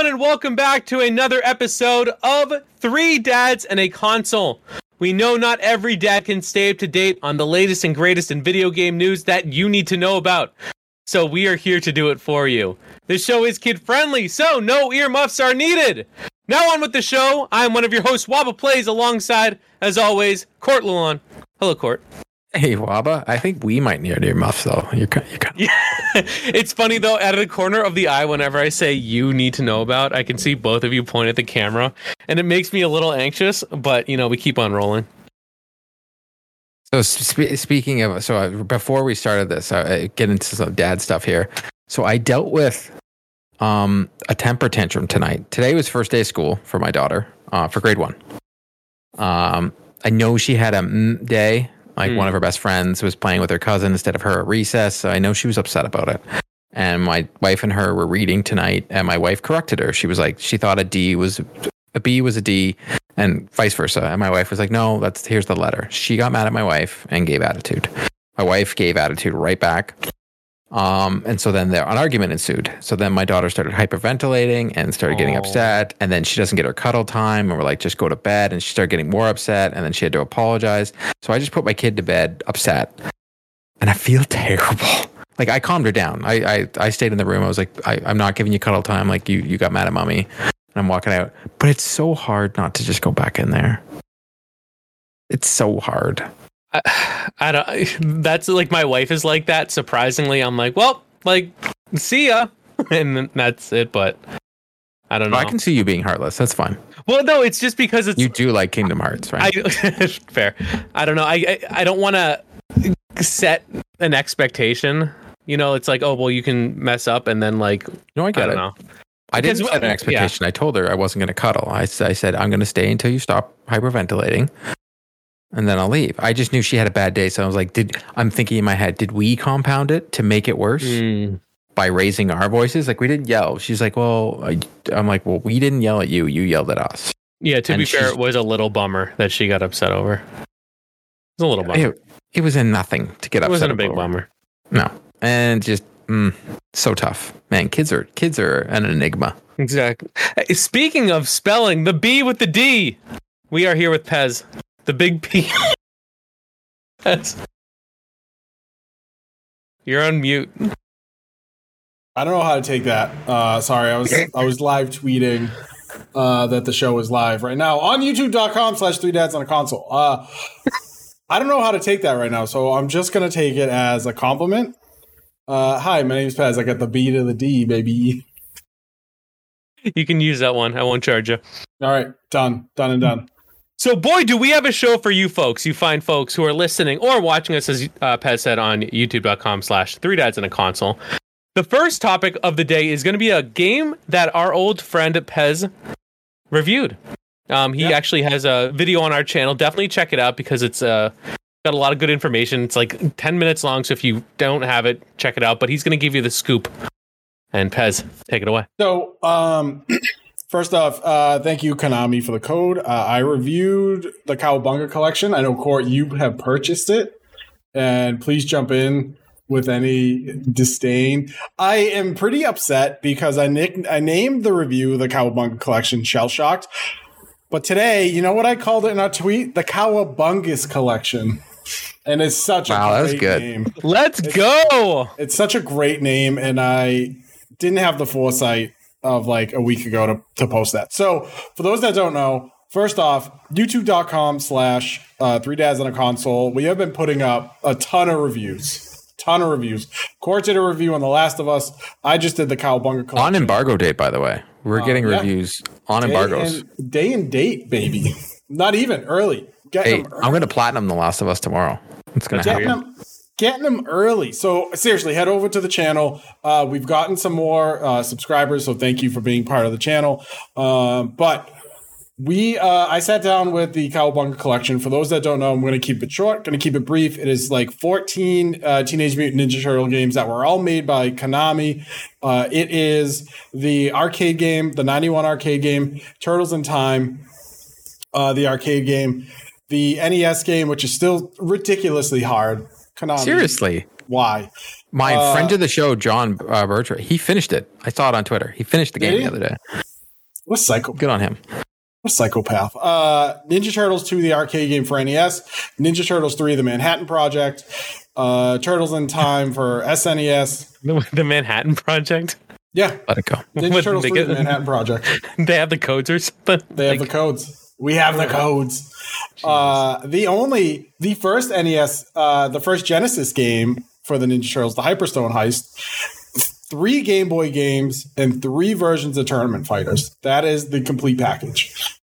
everyone, and welcome back to another episode of Three Dads and a Console. We know not every dad can stay up to date on the latest and greatest in video game news that you need to know about. So we are here to do it for you. This show is kid friendly, so no earmuffs are needed. Now on with the show. I'm one of your hosts, Waba Plays, alongside, as always, Court Lulon. Hello, Court. Hey, Waba. I think we might need earmuffs though. You're kind, you're kind of Yeah, it's funny though. Out of the corner of the eye, whenever I say "you need to know about," I can see both of you point at the camera, and it makes me a little anxious. But you know, we keep on rolling. So spe- speaking of, so uh, before we started this, I, I get into some dad stuff here. So I dealt with um, a temper tantrum tonight. Today was first day of school for my daughter uh, for grade one. Um, I know she had a mm day, like Mm. one of her best friends was playing with her cousin instead of her at recess. So I know she was upset about it. And my wife and her were reading tonight, and my wife corrected her. She was like, she thought a D was a B was a D, and vice versa. And my wife was like, no, that's here's the letter. She got mad at my wife and gave attitude. My wife gave attitude right back. Um, and so then there an argument ensued. So then my daughter started hyperventilating and started getting Oh. upset. And then she doesn't get her cuddle time, and we're like, just go to bed. And she started getting more upset. And then she had to apologize. So I just put my kid to bed, upset, and I feel terrible. Like I calmed her down. I I, I stayed in the room. I was like, I, I'm not giving you cuddle time. Like you you got mad at mommy. And I'm walking out. But it's so hard not to just go back in there. It's so hard. I, I don't. That's like my wife is like that. Surprisingly, I'm like, well, like, see ya, and that's it. But I don't know. I can see you being heartless. That's fine. well, no, it's just because it's You do like Kingdom Hearts, right? I fair. I don't know. I I, I don't want to set an expectation. You know, it's like, oh well, you can mess up, and then like, no, I I get don't it. know. I didn't set an yeah. expectation. I told her I wasn't going to cuddle. I, I said, I'm going to stay until you stop hyperventilating and then I'll leave. I just knew she had a bad day. So I was like, did I'm thinking in my head, did we compound it to make it worse Mm. by raising our voices? Like we didn't yell. She's like, well, I, I'm like, well, we didn't yell at you. You yelled at us. Yeah. To And be fair, it was a little bummer that she got upset over. It was a little bummer. It, it was in nothing to get upset. It wasn't a big over. bummer. No. And just mm, so tough. Man, kids are kids are an enigma. Exactly. Speaking of spelling, the B with the D. We are here with Pez, the big P. Pez. You're on mute. I don't know how to take that. Uh, sorry, I was I was live tweeting uh, that the show is live right now on YouTube.com slash three dads on a console. Uh, I don't know how to take that right now, so I'm just gonna take it as a compliment. Uh, hi, my name is Pez. I got the B to the D, baby. You can use that one. I won't charge you. All right, done, done, and done. So, boy, do we have a show for you folks. You find folks who are listening or watching us, as uh, Pez said, on youtube.com slash three dads in a console. The first topic of the day is going to be a game that our old friend Pez reviewed. Um, he Yeah. actually has a video on our channel. Definitely check it out because it's uh, got a lot of good information. It's like 10 minutes long. So if you don't have it, check it out. But he's going to give you the scoop. And Pez, take it away. So, um, first off, uh, thank you, Konami, for the code. Uh, I reviewed the Cowabunga collection. I know, Court, you have purchased it, and please jump in with any disdain. I am pretty upset because I nick- I named the review the Cowabunga collection Shell Shocked, but today, you know what I called it in our tweet? The Cowabungus collection. And it's such Wow, a that was great good. name Let's go. it's such a great name and i didn't have the foresight of like a week ago to, to post that so for those that don't know first off youtube.com slash uh, three dads on a console we have been putting up a ton of reviews ton of reviews court did a review on the last of us i just did the cowabunga On collection embargo date, by the way. We're getting yeah. reviews on day embargoes. and, day and date baby not even early Get Hey, them I'm going to platinum The Last of Us tomorrow. It's going to happen. Getting them, early. So seriously, head over to the channel. Uh, we've gotten some more uh, subscribers, so thank you for being part of the channel. Um, but we, uh, I sat down with the Cowabunga collection. For those that don't know, I'm going to keep it short, going to keep it brief. It is like 14 uh, Teenage Mutant Ninja Turtle games that were all made by Konami. Uh, it is the arcade game, the 91 arcade game, Turtles in Time, uh, the arcade game, the NES game, which is still ridiculously hard. Konami, Seriously. why? My Uh, friend of the show, John uh, Bertra, he finished it. I saw it on Twitter. He finished the game the other day. What a psychopath. Good on him. What a psychopath. Uh, Ninja Turtles 2, the arcade game for NES. Ninja Turtles 3, the Manhattan Project. Uh, Turtles in Time for SNES. The, the Manhattan Project. Yeah. Let it go. Ninja What, Turtles they 3, get- the Manhattan Project. They have the codes or something. They have Like, the codes. We have the codes. Uh, the only, the first NES, uh, the first Genesis game for the Ninja Turtles, the Hyperstone Heist, three Game Boy games and three versions of Tournament Fighters. That is the complete package.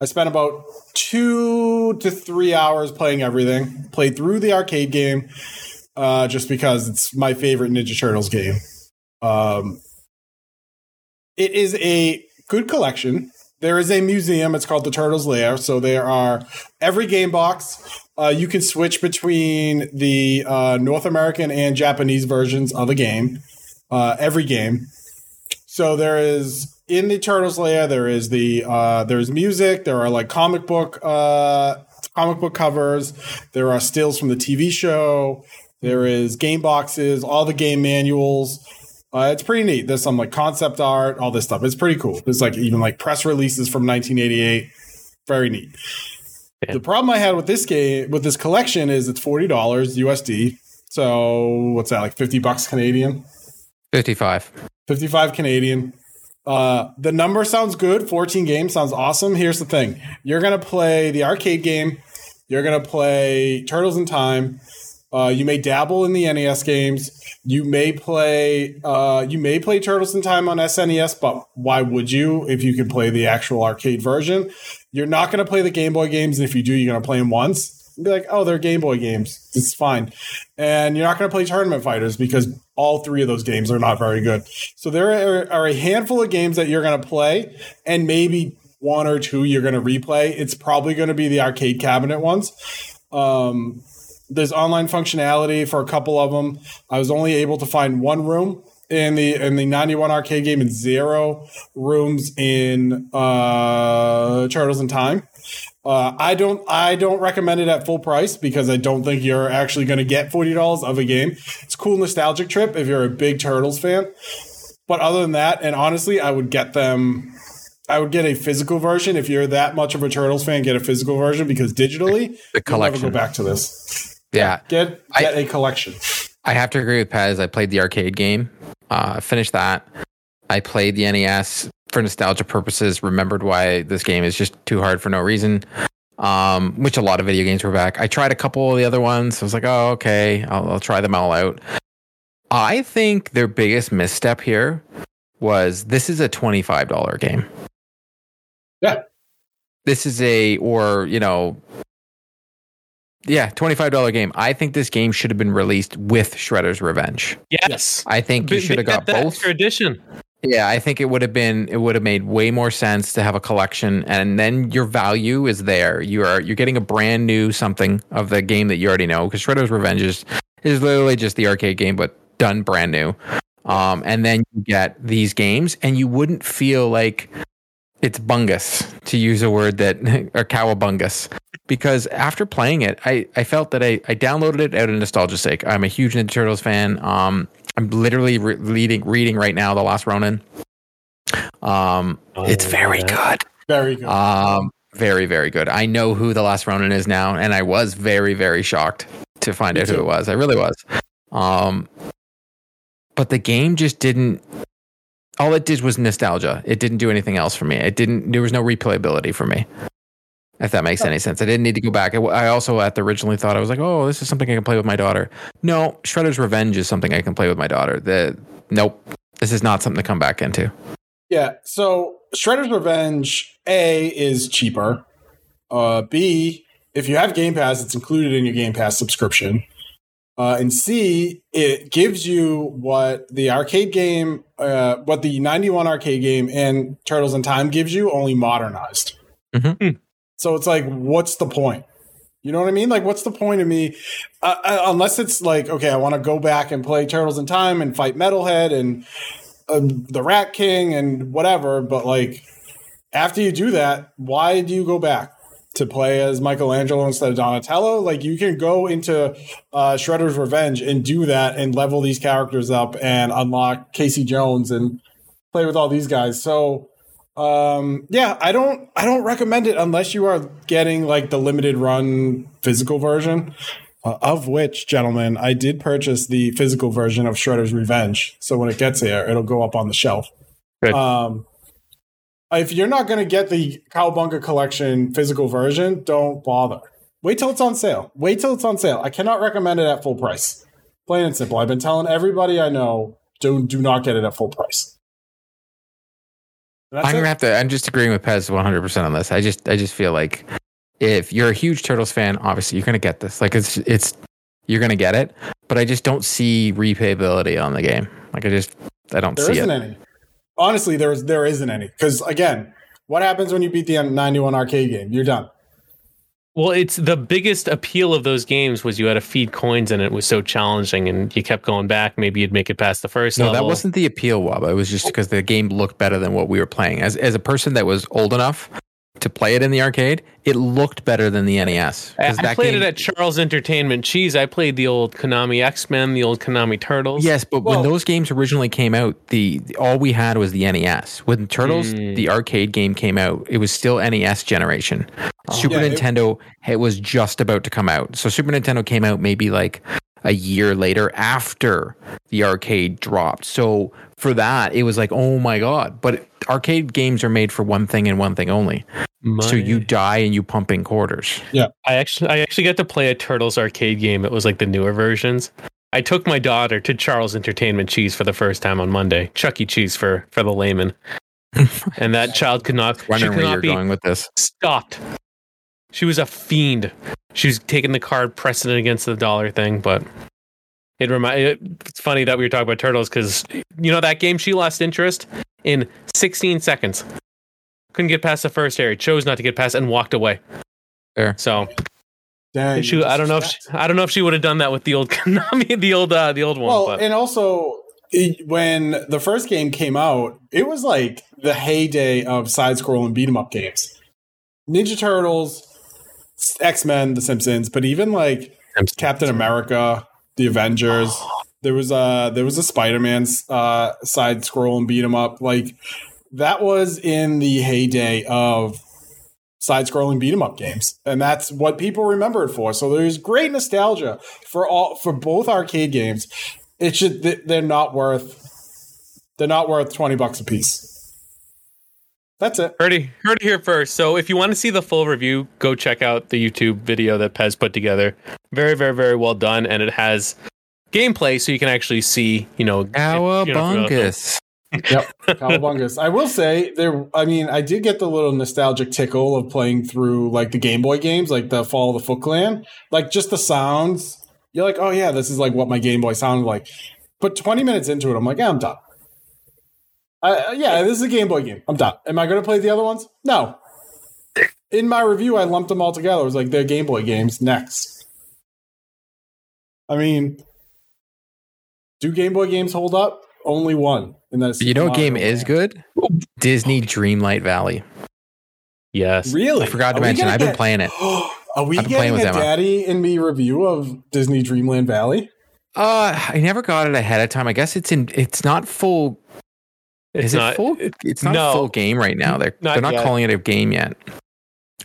I spent about two to three hours playing everything. Played through the arcade game uh, just because it's my favorite Ninja Turtles game. Um, it is a good collection. There is a museum. It's called the Turtles Lair. So there are every game box. Uh, you can switch between the uh, North American and Japanese versions of a game. Uh, every game. So there is in the Turtles Lair. There is the uh, there is music. There are like comic book uh, comic book covers. There are stills from the TV show. There is game boxes. All the game manuals. Uh, it's pretty neat. There's some like concept art, all this stuff. It's pretty cool. There's like even like press releases from 1988. Very neat. Yeah. The problem I had with this game, with this collection, is it's forty dollars USD. So what's that like fifty bucks Canadian? 55. 55 Canadian. Uh, the number sounds good. 14 games sounds awesome. Here's the thing you're going to play the arcade game, you're going to play Turtles in Time. Uh, you may dabble in the NES games. You may play. Uh, you may play Turtles in Time on SNES, but why would you if you could play the actual arcade version? You're not going to play the Game Boy games, and if you do, you're going to play them once. Be like, oh, they're Game Boy games. It's fine. And you're not going to play Tournament Fighters because all three of those games are not very good. So there are, are a handful of games that you're going to play, and maybe one or two you're going to replay. It's probably going to be the arcade cabinet ones. Um, there's online functionality for a couple of them. I was only able to find one room in the in the 91 arcade game and zero rooms in uh, Turtles in Time. Uh, I don't I don't recommend it at full price because I don't think you're actually going to get forty dollars of a game. It's a cool nostalgic trip if you're a big Turtles fan. But other than that, and honestly, I would get them. I would get a physical version if you're that much of a Turtles fan. Get a physical version because digitally, The you'll never collection. go back to this. Yeah. Get I- get a collection. I have to agree with Pez. I played the arcade game, uh, finished that. I played the NES for nostalgia purposes. Remembered why this game is just too hard for no reason. Um, which a lot of video games were back. I tried a couple of the other ones. I was like, oh, okay, I'll, I'll try them all out. I think their biggest misstep here was this is a twenty five dollar game. Yeah. This is a or you know yeah, $25 game. I think this game should have been released with Shredder's Revenge. Yes. I think you should have got both. extra edition. Yeah, I think it would have been it would have made way more sense to have a collection and then your value is there. You are you're getting a brand new something of the game that you already know because Shredder's Revenge is, is literally just the arcade game but done brand new. Um, and then you get these games and you wouldn't feel like it's bungus to use a word that or cowabungus because after playing it I, I felt that I, I downloaded it out of nostalgia sake. I'm a huge ninja turtles fan. Um i'm literally re- reading reading right now the last ronin. Um it's very good. Very good. um very very good. I know who the last ronin is now and i was very very shocked to find Me out who it was. I really was. Um but the game just didn't all it did was nostalgia. It didn't do anything else for me. It didn't there was no replayability for me if that makes any sense i didn't need to go back i, I also at the originally thought i was like oh this is something i can play with my daughter no shredder's revenge is something i can play with my daughter the nope this is not something to come back into Yeah. So Shredder's Revenge A is cheaper. Uh, B, if you have Game Pass, it's included in your Game Pass subscription. Uh, and C, it gives you what the arcade game, uh, what the 91 arcade game and Turtles in Time gives you, only modernized. Mhm. So it's like, what's the point? You know what I mean? Like, what's the point of me? Uh, uh, unless it's like, okay, I want to go back and play Turtles in Time and fight Metalhead and uh, the Rat King and whatever. But like, after you do that, why do you go back to play as Michelangelo instead of Donatello? Like, you can go into uh, Shredder's Revenge and do that and level these characters up and unlock Casey Jones and play with all these guys. So Um, yeah, I don't I don't recommend it unless you are getting like the limited run physical version. Uh, of which, gentlemen, I did purchase the physical version of Shredder's Revenge. So when it gets here, it'll go up on the shelf. Good. Um, if you're not going to get the Cowabunga Collection physical version, don't bother. Wait till it's on sale. Wait till it's on sale. I cannot recommend it at full price. Plain and simple. I've been telling everybody I know don't do not get it at full price. I'm it. gonna have to. I'm just agreeing with Pez 100 percent on this. I just I just feel like if you're a huge Turtles fan, obviously you're gonna get this. Like it's it's you're gonna get it, but I just don't see replayability on the game. Like I just I don't There see isn't it. any. Honestly, there's there isn't any. Because again, what happens when you beat the 91 arcade game? You're done. Well, it's the biggest appeal of those games was you had to feed coins and it was so challenging and you kept going back. Maybe you'd make it past the first No, level. that wasn't the appeal, Waba. It was just because the game looked better than what we were playing. As as a person that was old enough to play it in the arcade, it looked better than the NES. I, 'Cause I that played game- it at Charles Entertainment Cheese. I played the old Konami X Men, the old Konami Turtles. Yes, but Well- when those games originally came out, the all we had was the NES. When Turtles, Mm. the arcade game came out, it was still NES generation. Super Yeah, it- Nintendo it was just about to come out. So Super Nintendo came out maybe like a year later after the arcade dropped. So for that, it was like, oh my god! But arcade games are made for one thing and one thing only. So you die and you pump in quarters. Yeah, I actually I actually got to play a Turtles arcade game. It was like the newer versions. I took my daughter to Charles Entertainment Cheese for the first time on Monday. Chuck E. Cheese for for the layman. and that child could not she Wondering could where not you're be going with this. stopped. She was a fiend. She was taking the card, pressing it against the dollar thing, but it remind it's funny that we were talking about turtles because you know that game she lost interest in 16 seconds. Couldn't get past the first area, chose not to get past and walked away. Fair. So Dang, she, I don't know if she, I don't know if she would have done that with the old Konami, the old uh, the old one. Well, but and also it, when the first game came out, it was like the heyday of side-scrolling beat 'em up games. Ninja Turtles, X Men, The Simpsons, but even like Captain America, The Avengers. There was a there was a Spider Man uh, side scroll and beat 'em up. Like that was in the heyday of side scrolling beat 'em up games, and that's what people remember it for. So there's great nostalgia for all for both arcade games. It should they're not worth they're not worth twenty bucks a piece. That's it. Heard it, heard it here first. So if you want to see the full review, go check out the YouTube video that Pez put together. Very, very, very well done, and it has gameplay, so you can actually see, you know, if- you Cowabungus. Yep, Cowabungus. I will say there. I mean, I did get the little nostalgic tickle of playing through like the Game Boy games, like the Fall of the Foot Clan. Like just the sounds. You're like, oh yeah, this is like what my Game Boy sounded like. But 20 minutes into it, I'm like, yeah, I'm done. Uh, yeah, this is a Game Boy game. I'm done. Am I going to play the other ones? No. In my review, I lumped them all together. It was like they're Game Boy games. Next. I mean, do Game Boy games hold up? Only one. And that's You know what game is good? Disney Dreamlight Valley. Yes. Really? I forgot to Are mention. I've been get- playing it. Are we I've been playing getting with a Emma. Daddy and Me review of Disney Dreamland Valley? Uh, I never got it ahead of time. I guess it's in. It's not full. It's is not, it full? It's not no. a full game right now. They're Not they're not yet. calling it a game yet.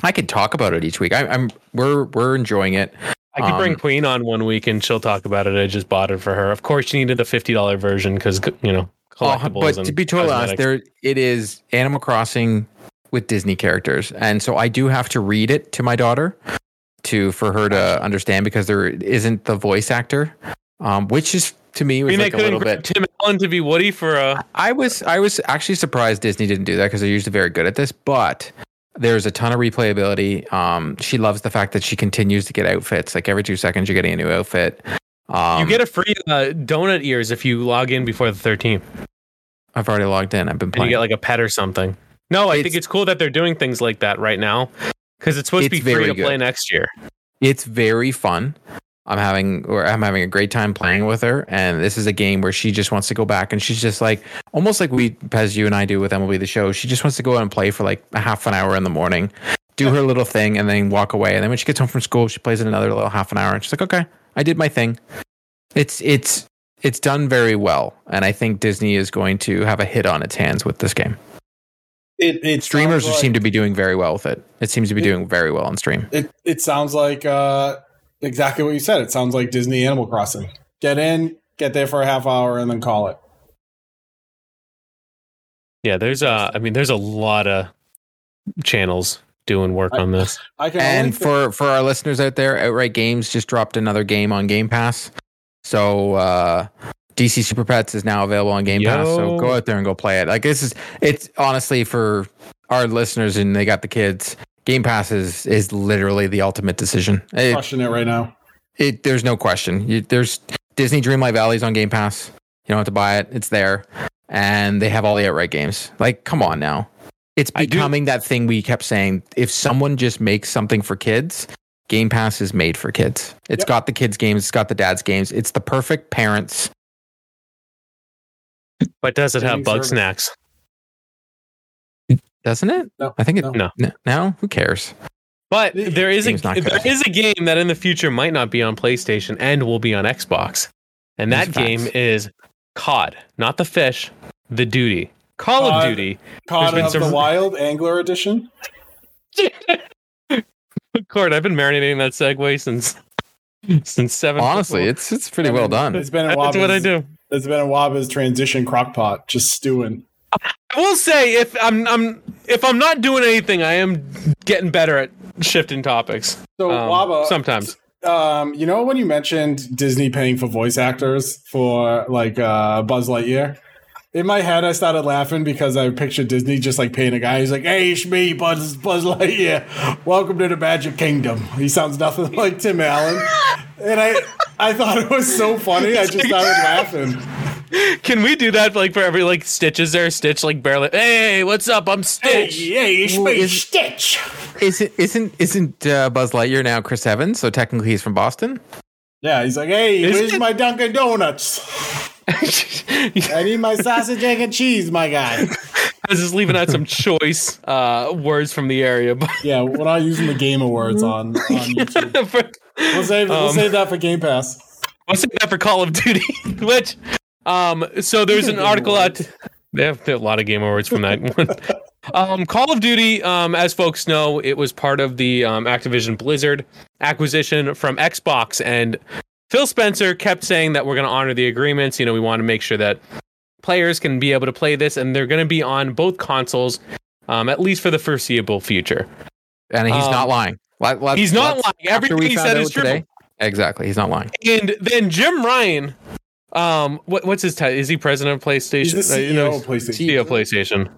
I could talk about it each week. I, I'm we're we're enjoying it. I could bring Um, Queen on one week and she'll talk about it. I just bought it for her. Of course, she needed the fifty dollar version because you know collectibles. Oh, but and to be totally honest, there it is Animal Crossing with Disney characters, and so I do have to read it to my daughter to for her to understand because there isn't the voice actor, um, which is to me I was mean, like a little bit. Tim Allen to be Woody for a. I was I was actually surprised Disney didn't do that because they're usually very good at this, but there's a ton of replayability. Um, she loves the fact that she continues to get outfits. Like every two seconds, you're getting a new outfit. Um, you get a free uh, donut ears if you log in before the thirteenth, I've already logged in. I've been and you get like a pet or something. No, I think It's- it's cool that they're doing things like that right now because it's supposed to be free to play next year. it's very fun. I'm having or I'm having a great time playing with her, and this is a game where she just wants to go back, and she's just like almost like we, Pez, you and I do with MLB the Show. She just wants to go out and play for like a half an hour in the morning, do her little thing, and then walk away. And then when she gets home from school, she plays another little half an hour, and she's like, "Okay, I did my thing." It's it's it's done very well, and I think Disney is going to have a hit on its hands with this game. It, it Streamers like, seem to be doing very well with it. It seems to be It- doing very well on stream. It it sounds like uh, exactly what you said. It sounds like Disney Animal Crossing. Get in, get there for a half hour, and then call it. Yeah, there's a. I mean, there's a lot of channels doing work on this. I can And think- for for our listeners out there, Outright Games just dropped another game on Game Pass. So uh DC Super Pets is now available on Game Pass. So go out there and go play it. Like this is it's honestly for our listeners and they got the kids. Game Pass is is literally the ultimate decision. It, crushing it right now. it there's no question. You, there's Disney Dreamlight Valley's on Game Pass. You don't have to buy it. It's there. And they have all the outright games. Like, come on now. It's becoming that thing we kept saying. If someone just makes something for kids, Game Pass is made for kids. It's Yep. got the kids' games, it's got the dad's games. It's the perfect parents. But does it have bug service. snacks? Doesn't it? No, I think it no. No. no. no who cares? But there is a game's not good. there is a game that in the future might not be on PlayStation and will be on Xbox, and that Those game facts. is COD, not the fish, the duty. Call of Duty. Caught been of some- the Wild Angler Edition. Cord, I've been marinating that segue since since seven. Honestly, it's it's pretty well done. It's been in that's what I do. it's been in Waba's transition crock pot, just stewing. I will say if I'm I'm if I'm not doing anything, I am getting better at shifting topics. So Um, Waba, sometimes. um, you know when you mentioned Disney paying for voice actors for like uh, Buzz Lightyear? In my head, I started laughing because I pictured Disney just like paying a guy. He's like, "Hey, it's me, Buzz Buzz Lightyear. Welcome to the Magic Kingdom." He sounds nothing like Tim Allen, and I I thought it was so funny. I just started laughing. Can we do that like for every like Stitch is there? Stitch like barely. Hey, what's up? I'm Stitch. hey, it's Well, me, is- Stitch. Isn't isn't isn't uh, Buzz Lightyear now Chris Evans? So technically he's from Boston. Yeah, he's like, "Hey, Is where's it- my Dunkin' Donuts? I need my sausage, egg, and cheese, my guy." I was just leaving out some choice uh, words from the area, but Yeah, we're not using the Game Awards on, on YouTube. for, We'll save, we'll Um, save that for Game Pass. I'll say that for Call of Duty. Which, um, so there's an article out. Awards. They have, they have a lot of game awards from that one. um, Call of Duty, um, as folks know, it was part of the um, Activision Blizzard acquisition from Xbox, and Phil Spencer kept saying that we're going to honor the agreements. You know, we want to make sure that players can be able to play this, and they're going to be on both consoles, um, at least for the foreseeable future. And he's Um, not lying. Let- he's not lying. Everything he said is true. Exactly. He's not lying. And then Jim Ryan, um, what, what's his title? Is he president of PlayStation? He's the Uh, CEO you know, of PlayStation. CEO of PlayStation.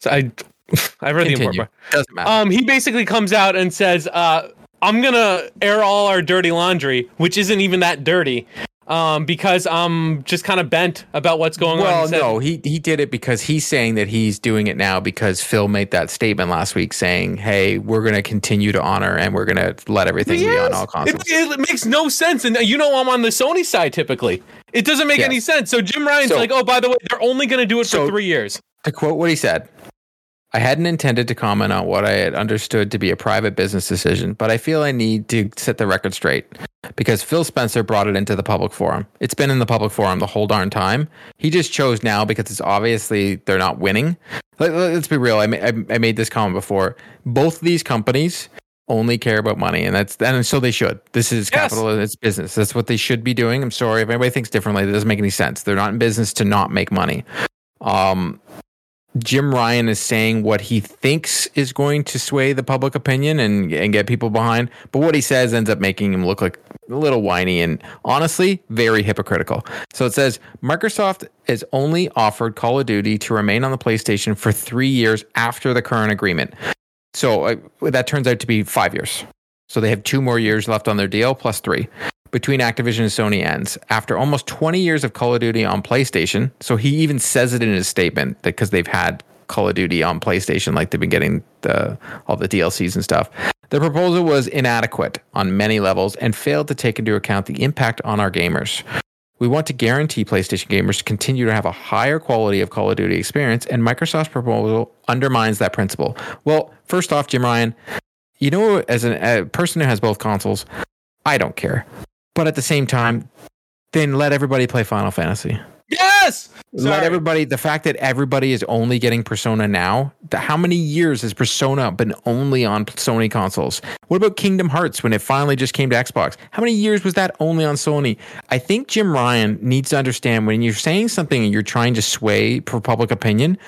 So I, I've read the important part. Doesn't matter. Um, he basically comes out and says, uh, "I'm gonna air all our dirty laundry, which isn't even that dirty, um, because I'm just kind of bent about what's going on." well, no, he he did it because he's saying that he's doing it now because Phil made that statement last week saying, "Hey, we're going to continue to honor and we're going to let everything be on all consoles." It, it makes no sense, and you know I'm on the Sony side typically. It doesn't make Yes. any sense. So Jim Ryan's So- like, "Oh, by the way, they're only going to do it So- for three years." to quote what he said, I hadn't intended to comment on what I had understood to be a private business decision, but I feel I need to set the record straight because Phil Spencer brought it into the public forum. It's been in the public forum the whole darn time. He just chose now because it's obviously they're not winning. Let, us be real. I, ma- I, made this comment before. Both of these companies only care about money, and that's and so they should. This is Yes. capital. It's business. That's what they should be doing. I'm sorry if anybody thinks differently. That doesn't make any sense. They're not in business to not make money. Um, Jim Ryan is saying what he thinks is going to sway the public opinion and and get people behind, but what he says ends up making him look like a little whiny and honestly very hypocritical. So it says Microsoft has only offered Call of Duty to remain on the PlayStation for 3 years after the current agreement. So uh, that turns out to be 5 years. So they have 2 more years left on their deal plus 3 between Activision and Sony ends after almost 20 years of Call of Duty on PlayStation. So he even says it in his statement that because they've had Call of Duty on PlayStation, like they've been getting the all the DLCs and stuff. The proposal was inadequate on many levels and failed to take into account the impact on our gamers. We want to guarantee PlayStation gamers continue to have a higher quality of Call of Duty experience, and Microsoft's proposal undermines that principle. Well, first off, Jim Ryan, you know, as an, a person who has both consoles, I don't care. But at the same time, then let everybody play Final Fantasy. Yes. Let everybody. The fact that everybody is only getting Persona now. The, how many years has Persona been only on Sony consoles? What about Kingdom Hearts when it finally just came to Xbox? How many years was that only on Sony? I think Jim Ryan needs to understand when you're saying something and you're trying to sway for public opinion.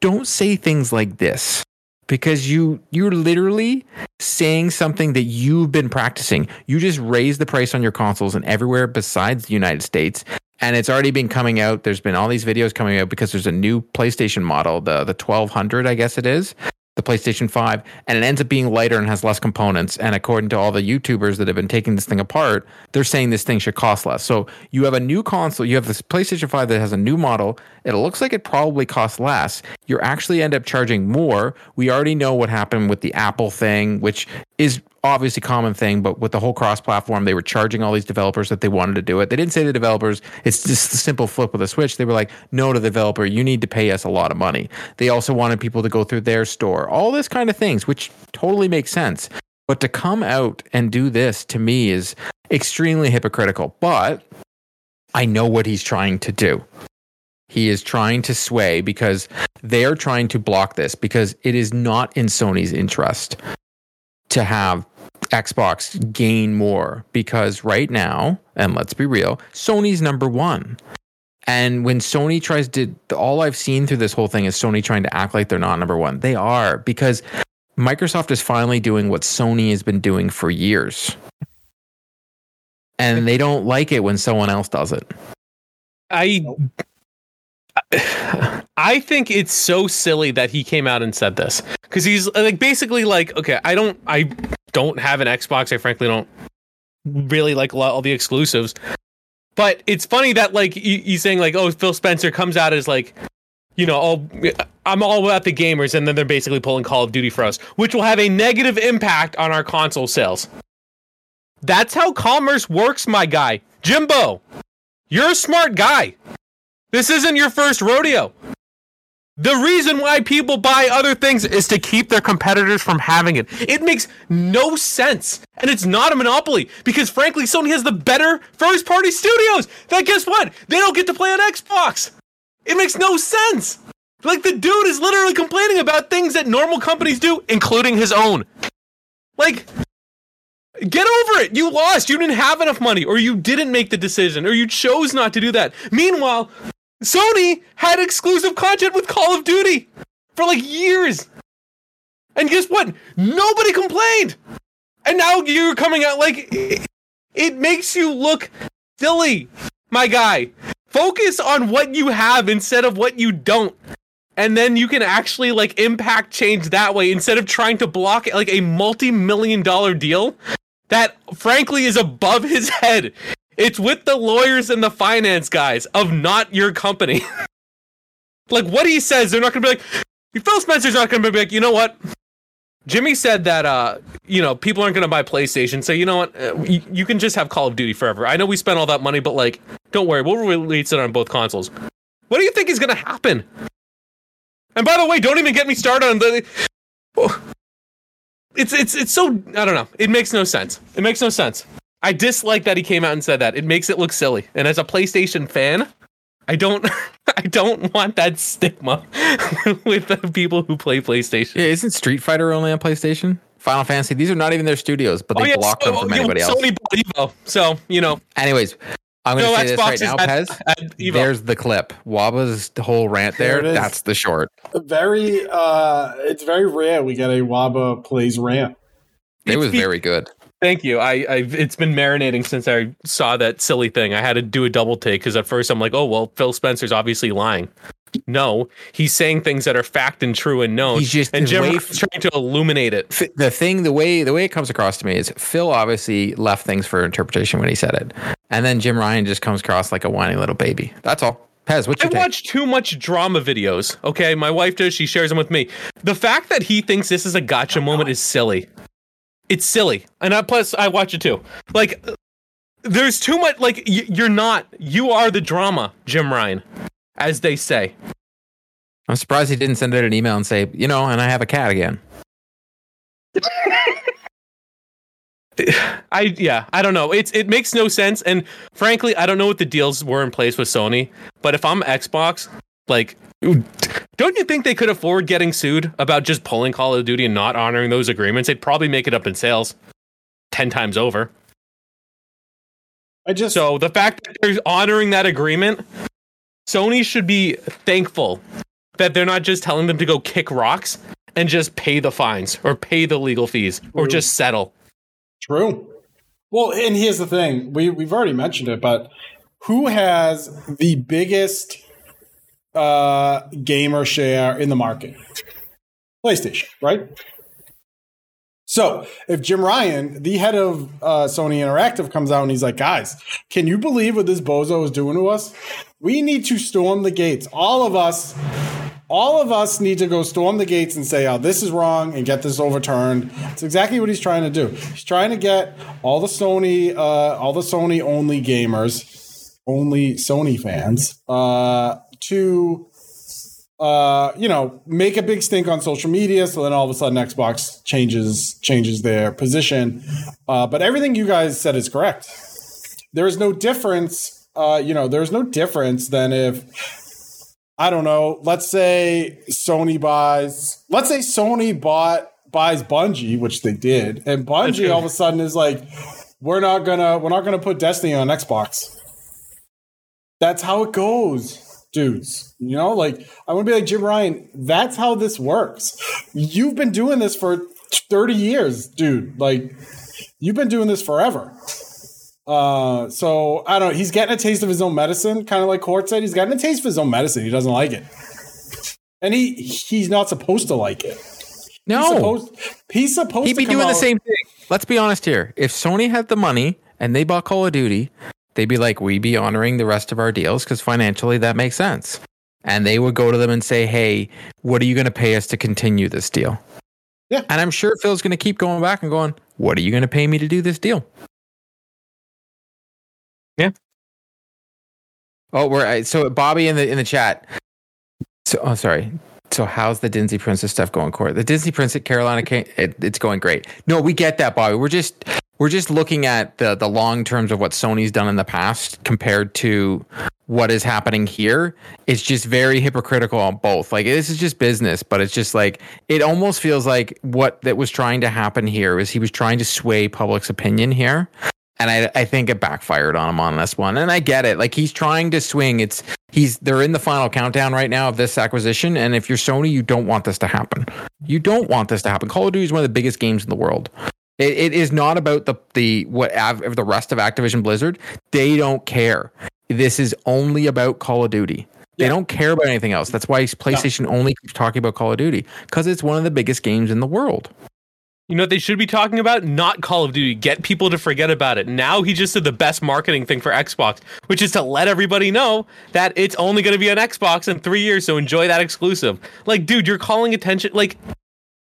Don't say things like this because you you're literally saying something that you've been practicing. You just raised the price on your consoles and everywhere besides the United States. And it's already been coming out. There's been all these videos coming out because there's a new PlayStation model, the the 1200, I guess it is, the PlayStation 5, and it ends up being lighter and has less components. And according to all the YouTubers that have been taking this thing apart, they're saying this thing should cost less. So you have a new console, you have this PlayStation 5 that has a new model. It looks like it probably costs less. You actually end up charging more. We already know what happened with the Apple thing, which is obviously common thing, but with the whole cross platform, they were charging all these developers that they wanted to do it. They didn't say the developers, it's just a simple flip with a switch. They were like, no to the developer, you need to pay us a lot of money. They also wanted people to go through their store, all this kind of things, which totally makes sense. But to come out and do this to me is extremely hypocritical. But I know what he's trying to do. He is trying to sway because they are trying to block this because it is not in Sony's interest to have Xbox gain more because right now, and let's be real, Sony's number one. And when Sony tries to, all I've seen through this whole thing is Sony trying to act like they're not number one. They are because Microsoft is finally doing what Sony has been doing for years. And they don't like it when someone else does it. I I think it's so silly that he came out and said this. Because he's like basically like okay I don't I don't have an Xbox. I frankly don't really like all the exclusives. But it's funny that like he's saying like oh Phil Spencer comes out as like you know I'm all about the gamers and then they're basically pulling Call of Duty for us which will have a negative impact on our console sales. That's how commerce works my guy. Jimbo you're a smart guy this isn't your first rodeo. The reason why people buy other things is to keep their competitors from having it. It makes no sense. And it's not a monopoly because, frankly, Sony has the better first party studios. That guess what? They don't get to play on Xbox. It makes no sense. Like, the dude is literally complaining about things that normal companies do, including his own. Like, Get over it. You lost. You didn't have enough money, or you didn't make the decision, or you chose not to do that. Meanwhile, Sony had exclusive content with Call of Duty for like years. And guess what? Nobody complained. And now you're coming out like it, it makes you look silly, my guy. Focus on what you have instead of what you don't. And then you can actually like impact change that way instead of trying to block like a multi-million dollar deal that frankly is above his head. It's with the lawyers and the finance guys of not your company. like what he says, they're not gonna be like Phil Spencer's not gonna be like, you know what? Jimmy said that uh, you know, people aren't gonna buy PlayStation, so you know what? Uh, you, you can just have Call of Duty forever. I know we spent all that money, but like, don't worry, we'll release it on both consoles. What do you think is gonna happen? And by the way, don't even get me started on the. It's it's it's so I don't know. It makes no sense. It makes no sense. I dislike that he came out and said that. It makes it look silly. And as a PlayStation fan, I don't I don't want that stigma with the people who play PlayStation. Yeah, isn't Street Fighter only on PlayStation? Final Fantasy, these are not even their studios, but they block them so- from anybody else. Sony bought Evo, so you know, Anyways, I'm going to no say this right now, at, Pez. at Evo. There's the clip. Waba's whole rant There there. it is. That's the short. Very, uh, it's very rare we get a Waba plays rant. It was very good. Thank you. I, I it's been marinating since I saw that silly thing. I had to do a double take because at first I'm like, oh well, Phil Spencer's obviously lying. No, he's saying things that are fact and true and known. He's just and Jim way- trying to illuminate it. The thing, the way the way it comes across to me is Phil obviously left things for interpretation when he said it, and then Jim Ryan just comes across like a whiny little baby. That's all. Pez, what's I your take? watch too much drama videos. Okay, my wife does. She shares them with me. The fact that he thinks this is a gotcha moment is silly. It's silly, and I, plus I watch it too. Like, there's too much. Like, y- you're not. You are the drama, Jim Ryan, as they say. I'm surprised he didn't send out an email and say, you know, and I have a cat again. I yeah, I don't know. It's it makes no sense, and frankly, I don't know what the deals were in place with Sony. But if I'm Xbox, like, don't you think they could afford getting sued about just pulling Call of Duty and not honoring those agreements? They'd probably make it up in sales ten times over. I just So the fact that they're honoring that agreement, Sony should be thankful that they're not just telling them to go kick rocks and just pay the fines or pay the legal fees or True. just settle. True. Well, and here's the thing: we we've already mentioned it, but who has the biggest uh, gamer share in the market? PlayStation, right? So if Jim Ryan, the head of uh, Sony Interactive, comes out and he's like, "Guys, can you believe what this bozo is doing to us? We need to storm the gates. All of us." All of us need to go storm the gates and say, "Oh, this is wrong," and get this overturned. It's exactly what he's trying to do. He's trying to get all the Sony, uh, all the Sony only gamers, only Sony fans, uh, to, uh, you know, make a big stink on social media. So then all of a sudden, Xbox changes changes their position. Uh, but everything you guys said is correct. There is no difference. Uh, you know, there's no difference than if I don't know. Let's say Sony buys. Let's say Sony bought buys Bungie, which they did, and Bungie all of a sudden is like, we're not gonna we're not gonna put Destiny on Xbox. That's how it goes, dudes. You know, like I want to be like Jim Ryan. That's how this works. You've been doing this for thirty years, dude. Like you've been doing this forever. Uh, so I don't know. He's getting a taste of his own medicine, kind of like Court said. He's getting a taste of his own medicine. He doesn't like it, and he he's not supposed to like it. He's No, supposed, he's supposed he'd to be doing the same thing. Let's be honest here. If Sony had the money and they bought Call of Duty, they'd be like, we'd be honoring the rest of our deals because financially that makes sense. And they would go to them and say, hey, what are you going to pay us to continue this deal? Yeah. And I'm sure Phil's going to keep going back and going, what are you going to pay me to do this deal? Yeah. Oh, we're so Bobby in the in the chat. So, oh, sorry. So, how's the Disney Princess stuff going, Corey? The Disney Princess Carolina, it, it's going great. No, we get that, Bobby. We're just we're just looking at the the long terms of what Sony's done in the past compared to what is happening here. It's just very hypocritical on both. Like this is just business, but it's just like it almost feels like what that was trying to happen here is he was trying to sway public's opinion here. And I, I think it backfired on him on this one. And I get it. Like he's trying to swing. It's he's they're in the final countdown right now of this acquisition. And if you're Sony, you don't want this to happen. You don't want this to happen. Call of Duty is one of the biggest games in the world. It, it is not about the the what av, the rest of Activision Blizzard. They don't care. This is only about Call of Duty. They Yeah. don't care about anything else. That's why PlayStation only keeps talking about Call of Duty because it's one of the biggest games in the world. You know what they should be talking about? Not Call of Duty. Get people to forget about it. Now he just did the best marketing thing for Xbox, which is to let everybody know that it's only going to be on Xbox in three years. So enjoy that exclusive. Like, dude, you're calling attention. Like,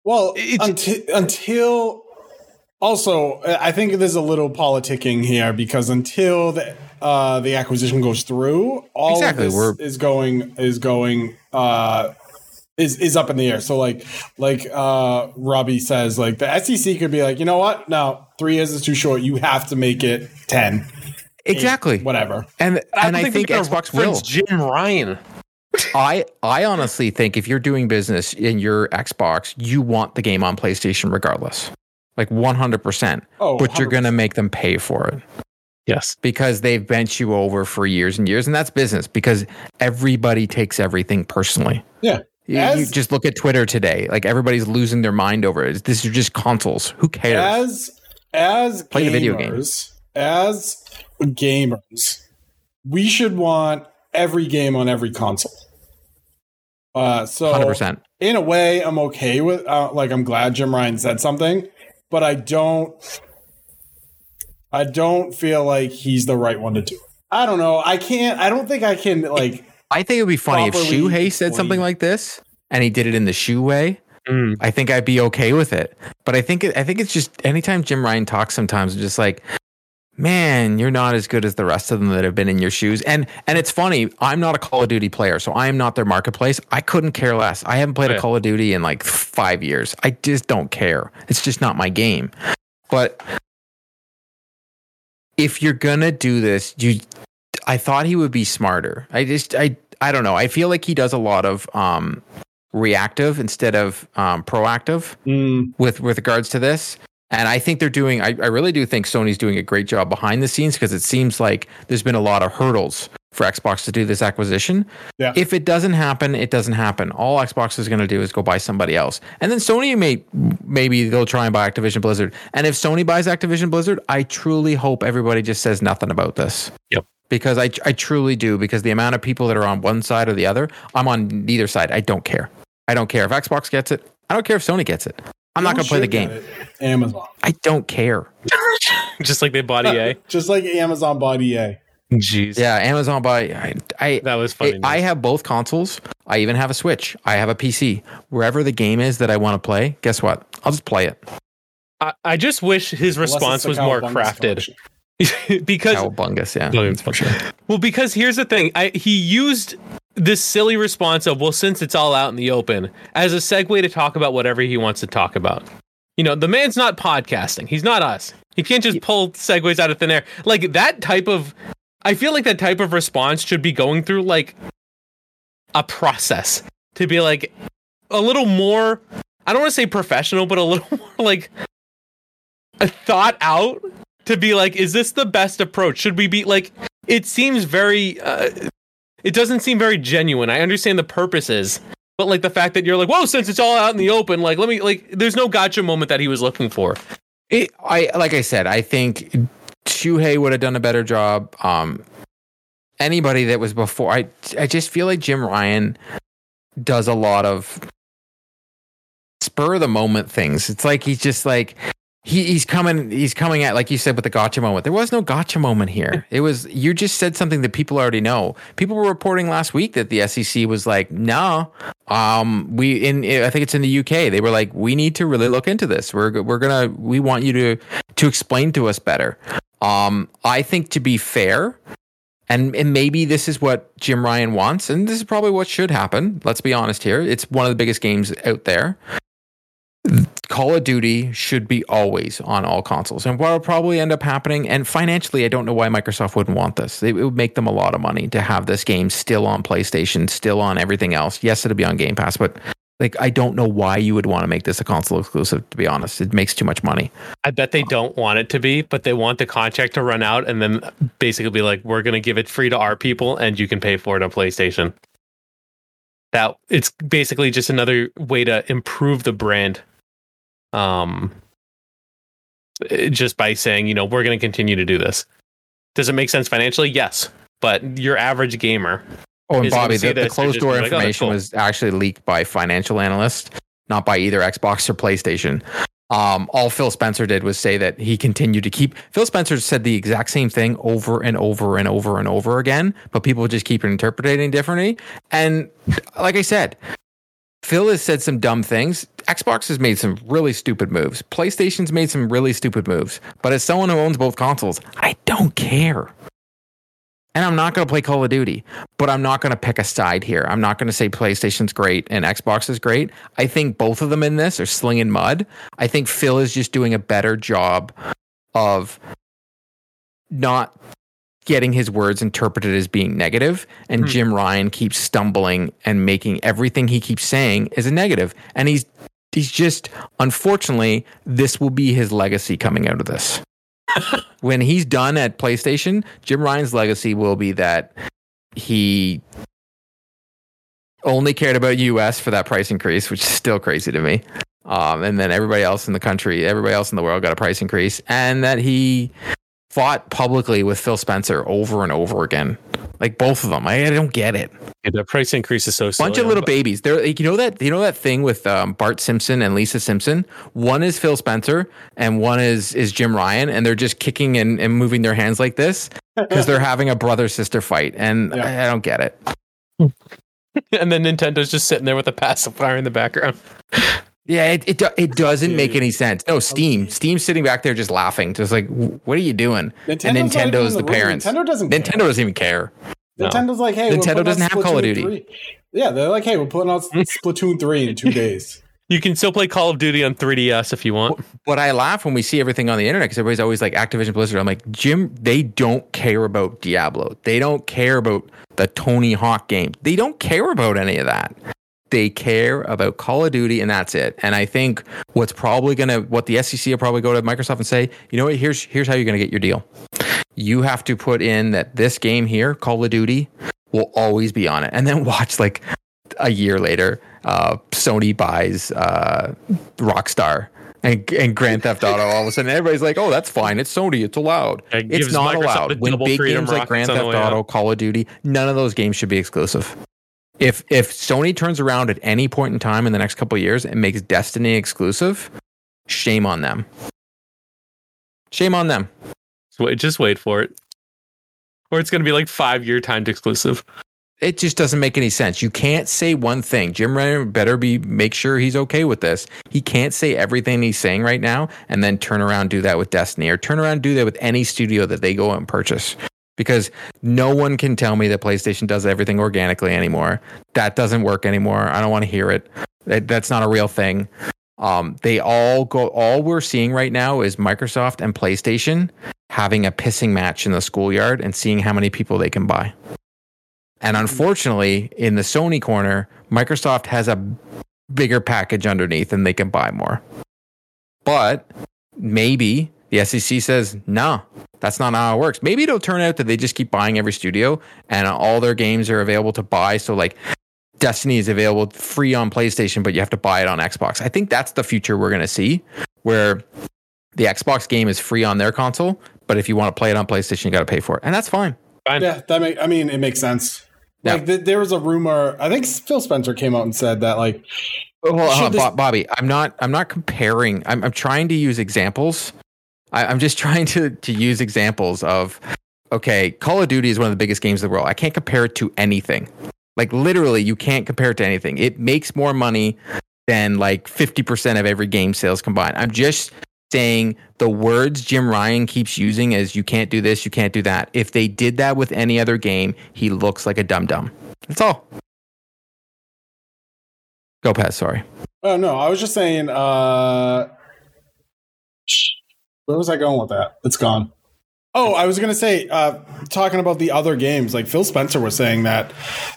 Well, It's- until, until also, I think there's a little politicking here because until the uh, the acquisition goes through, all Exactly, of this we're- is going is going uh, is is up in the air. So like like uh, Robbie says, like the SEC could be like, you know what? No, three years is too short. You have to make it ten. eight, Exactly. whatever. And and don't I think they're gonna Xbox will. Jim Ryan. I I honestly think if you're doing business in your Xbox, you want the game on PlayStation regardless. Like 100%. Oh, but you're going to make them pay for it Yes. because they've bent you over for years and years and that's business because everybody takes everything personally. Yeah. You, you just look at Twitter today. Like everybody's losing their mind over it. This is just consoles. Who cares? as as Play gamers, the video game. as gamers, we should want every game on every console. Uh, so 100%. in a way, I'm okay with. Uh, like, I'm glad Jim Ryan said something, but I don't. I don't feel like he's the right one to do. it. I don't know. I can't. I don't think I can. Like, I think it would be funny if Shuhei said something like this and he did it in the shoe way. Mm. I think I'd be okay with it. But I think it, I think it's just anytime Jim Ryan talks, sometimes it's just like, man, you're not as good as the rest of them that have been in your shoes. And and it's funny. I'm not a Call of Duty player, so I am not their marketplace. I couldn't care less. I haven't played Yeah. a Call of Duty in like five years. I just don't care. It's just not my game. But if you're gonna do this, you I thought he would be smarter. I just I I don't know. I feel like he does a lot of um reactive instead of um proactive Mm, with with regards to this. And I think they're doing I, I really do think Sony's doing a great job behind the scenes because it seems like there's been a lot of hurdles for Xbox to do this acquisition. Yeah. If it doesn't happen, it doesn't happen. All Xbox is going to do is go buy somebody else. And then Sony may maybe they'll try and buy Activision Blizzard. And if Sony buys Activision Blizzard, I truly hope everybody just says nothing about this. Yep. Because I I truly do because the amount of people that are on one side or the other, I'm on neither side. I don't care. I don't care if Xbox gets it. I don't care if Sony gets it. I'm not going to play the game. Amazon. I don't care. Just like they bought EA. Just like Amazon bought EA. Jeez. Yeah, Amazon buy. I, I That was funny. I have both consoles. I even have a Switch. I have a PC. Wherever the game is that I want to play, guess what? I'll just play it. I, I just wish his Unless response was more crafted collection. because Cowabungus, yeah, that's for sure. well because here's the thing. I, he used this silly response of well since it's all out in the open as a segue to talk about whatever he wants to talk about. You know the man's not podcasting. He's not us. He can't just pull segues out of thin air. Like that type of i feel like that type of response should be going through like a process to be like a little more i don't want to say professional but a little more like a thought out to be like is this the best approach should we be like it seems very uh, it doesn't seem very genuine i understand the purposes but like the fact that you're like whoa since it's all out in the open like let me like there's no gotcha moment that he was looking for It, I like I said, I think Shuhei would have done a better job. Um, anybody that was before, I I just feel like Jim Ryan does a lot of spur of the moment things. It's like he's just like he, he's coming he's coming at like you said with the gotcha moment. There was no gotcha moment here. It was you just said something that people already know. People were reporting last week that the SEC was like, no, um, we in I think it's in the UK. They were like, we need to really look into this. We're we're gonna we want you to to explain to us better. Um, I think to be fair, and, and maybe this is what Jim Ryan wants, and this is probably what should happen. Let's be honest here. It's one of the biggest games out there. Call of Duty should be always on all consoles. And what will probably end up happening, and financially, I don't know why Microsoft wouldn't want this. It would make them a lot of money to have this game still on PlayStation, still on everything else. Yes, it'll be on Game Pass, but like I don't know why you would want to make this a console exclusive, to be honest. It makes too much money. i bet they don't want it to be but they want the contract to run out and then basically be like we're going to give it free to our people and you can pay for it on playstation that it's basically just another way to improve the brand um just by saying you know we're going to continue to do this does it make sense financially yes but your average gamer Oh, and Bobby, the, the closed door like, "Oh, information cool." was actually leaked by financial analysts, not by either Xbox or PlayStation. Um, all Phil Spencer did was say that he continued to keep. Phil Spencer said the exact same thing over and over and over and over again, but people just keep interpreting differently. And like I said, Phil has said some dumb things. Xbox has made some really stupid moves. PlayStation's made some really stupid moves. But as someone who owns both consoles, I don't care. And I'm not going to play Call of Duty, but I'm not going to pick a side here. I'm not going to say PlayStation's great and Xbox is great. I think both of them in this are slinging mud. I think Phil is just doing a better job of not getting his words interpreted as being negative, and Hmm. Jim Ryan keeps stumbling and making everything he keeps saying is a negative. And he's he's just unfortunately this will be his legacy coming out of this. when he's done at PlayStation, Jim Ryan's legacy will be that he only cared about US for that price increase, which is still crazy to me. Um, and then everybody else in the country, everybody else in the world got a price increase, and that he fought publicly with Phil Spencer over and over again. Like both of them. I, I don't get it. Yeah, the price increase is so silly. Bunch of little babies. They're like, you know that you know that thing with um, Bart Simpson and Lisa Simpson. One is Phil Spencer and one is is Jim Ryan, and they're just kicking and, and moving their hands like this because they're having a brother sister fight, and Yeah. I, I don't get it. and then Nintendo's just sitting there with a pacifier in the background. Yeah, it it, it doesn't make any sense. No, Steam, Steam's sitting back there just laughing, just like, what are you doing? and Nintendo's in the room. parents. Nintendo doesn't. care. Nintendo doesn't even care. No. Nintendo's like, hey, we're Nintendo putting out doesn't have Call of Duty. 3. Yeah, they're like, hey, we're putting out hmm? Splatoon three in two days. You can still play Call of Duty on 3DS if you want. But I laugh when we see everything on the internet because everybody's always like Activision Blizzard. I'm like, Jim, they don't care about Diablo. They don't care about the Tony Hawk game. They don't care about any of that. They care about Call of Duty and that's it. And I think what's probably gonna what the SEC will probably go to Microsoft and say, you know what, here's here's how you're gonna get your deal. You have to put in that this game here, Call of Duty, will always be on it. And then watch like a year later, uh, Sony buys uh, Rockstar and, and Grand Theft Auto. All of a sudden, everybody's like, "Oh, that's fine. It's Sony. It's allowed." It it's not Microsoft allowed. When big games like Grand Theft. Auto, Call of Duty, none of those games should be exclusive. If if Sony turns around at any point in time in the next couple of years and makes Destiny exclusive, shame on them. Shame on them. Just wait, just wait for it. Or it's going to be like five year timed exclusive. it just doesn't make any sense. You can't say one thing. Jim Ryan better be make sure he's okay with this. He can't say everything he's saying right now and then turn around and do that with Destiny or turn around and do that with any studio that they go and purchase. Because no one can tell me that PlayStation does everything organically anymore. That doesn't work anymore. I don't want to hear it. That, that's not a real thing. Um, they all go. All we're seeing right now is Microsoft and PlayStation having a pissing match in the schoolyard and seeing how many people they can buy. And unfortunately, in the Sony corner, Microsoft has a bigger package underneath and they can buy more. But maybe the SEC says, no, that's not how it works. Maybe it'll turn out that they just keep buying every studio and all their games are available to buy. So, like, Destiny is available free on PlayStation, but you have to buy it on Xbox. I think that's the future we're going to see where the Xbox game is free on their console, but if you want to play it on PlayStation, you got to pay for it. And that's fine. Fine. Yeah, that make. I mean, it makes sense. Yeah. Like th- there was a rumor. I think Phil Spencer came out and said that like oh, Well, hold on, this- Bobby. I'm not. I'm not comparing. I'm. I'm trying to use examples. I, I'm just trying to to use examples of. Okay, Call of Duty is one of the biggest games in the world. I can't compare it to anything. Like literally, you can't compare it to anything. It makes more money than like 50% of every game sales combined. I'm just saying the words Jim Ryan keeps using as you can't do this, you can't do that. If they did that with any other game, he looks like a dum dum. That's all. Go Pez, sorry. Oh no, I was just saying. uh Where was I going with that? It's gone. Oh, I was going to say, uh, talking about the other games, like Phil Spencer was saying that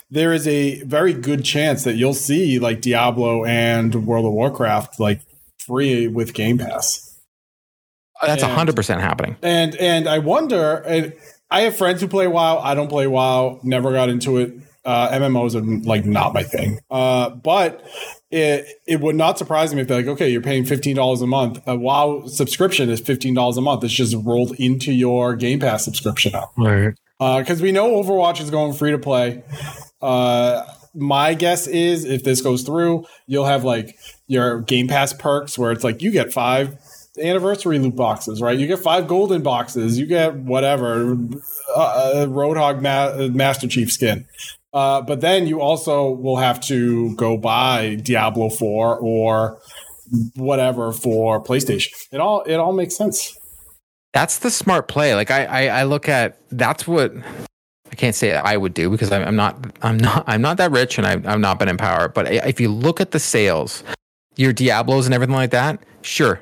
there is a very good chance that you'll see like Diablo and World of Warcraft like free with Game Pass. That's And- hundred percent happening. And and I wonder, and I have friends who play WoW. I don't play WoW. Never got into it. Uh, MMOs are like not my thing. Uh, but it it would not surprise me if they're like, okay, you're paying fifteen dollars a month. A WoW subscription is fifteen dollars a month. It's just rolled into your Game Pass subscription now. Right. Because we know Overwatch is going free to play. Uh, my guess is if this goes through, you'll have like your Game Pass perks where it's like you get five anniversary loot boxes, right? You get five golden boxes, you get whatever, uh, uh, Roadhog Ma- Master Chief skin. Uh, but then you also will have to go buy Diablo 4 or whatever for PlayStation. It all it all makes sense. That's the smart play. Like I, I, I look at that's what I can't say I would do because I'm, I'm not, I'm not, I'm not that rich and I've, I've not been in power. But if you look at the sales, your Diablos and everything like that, sure,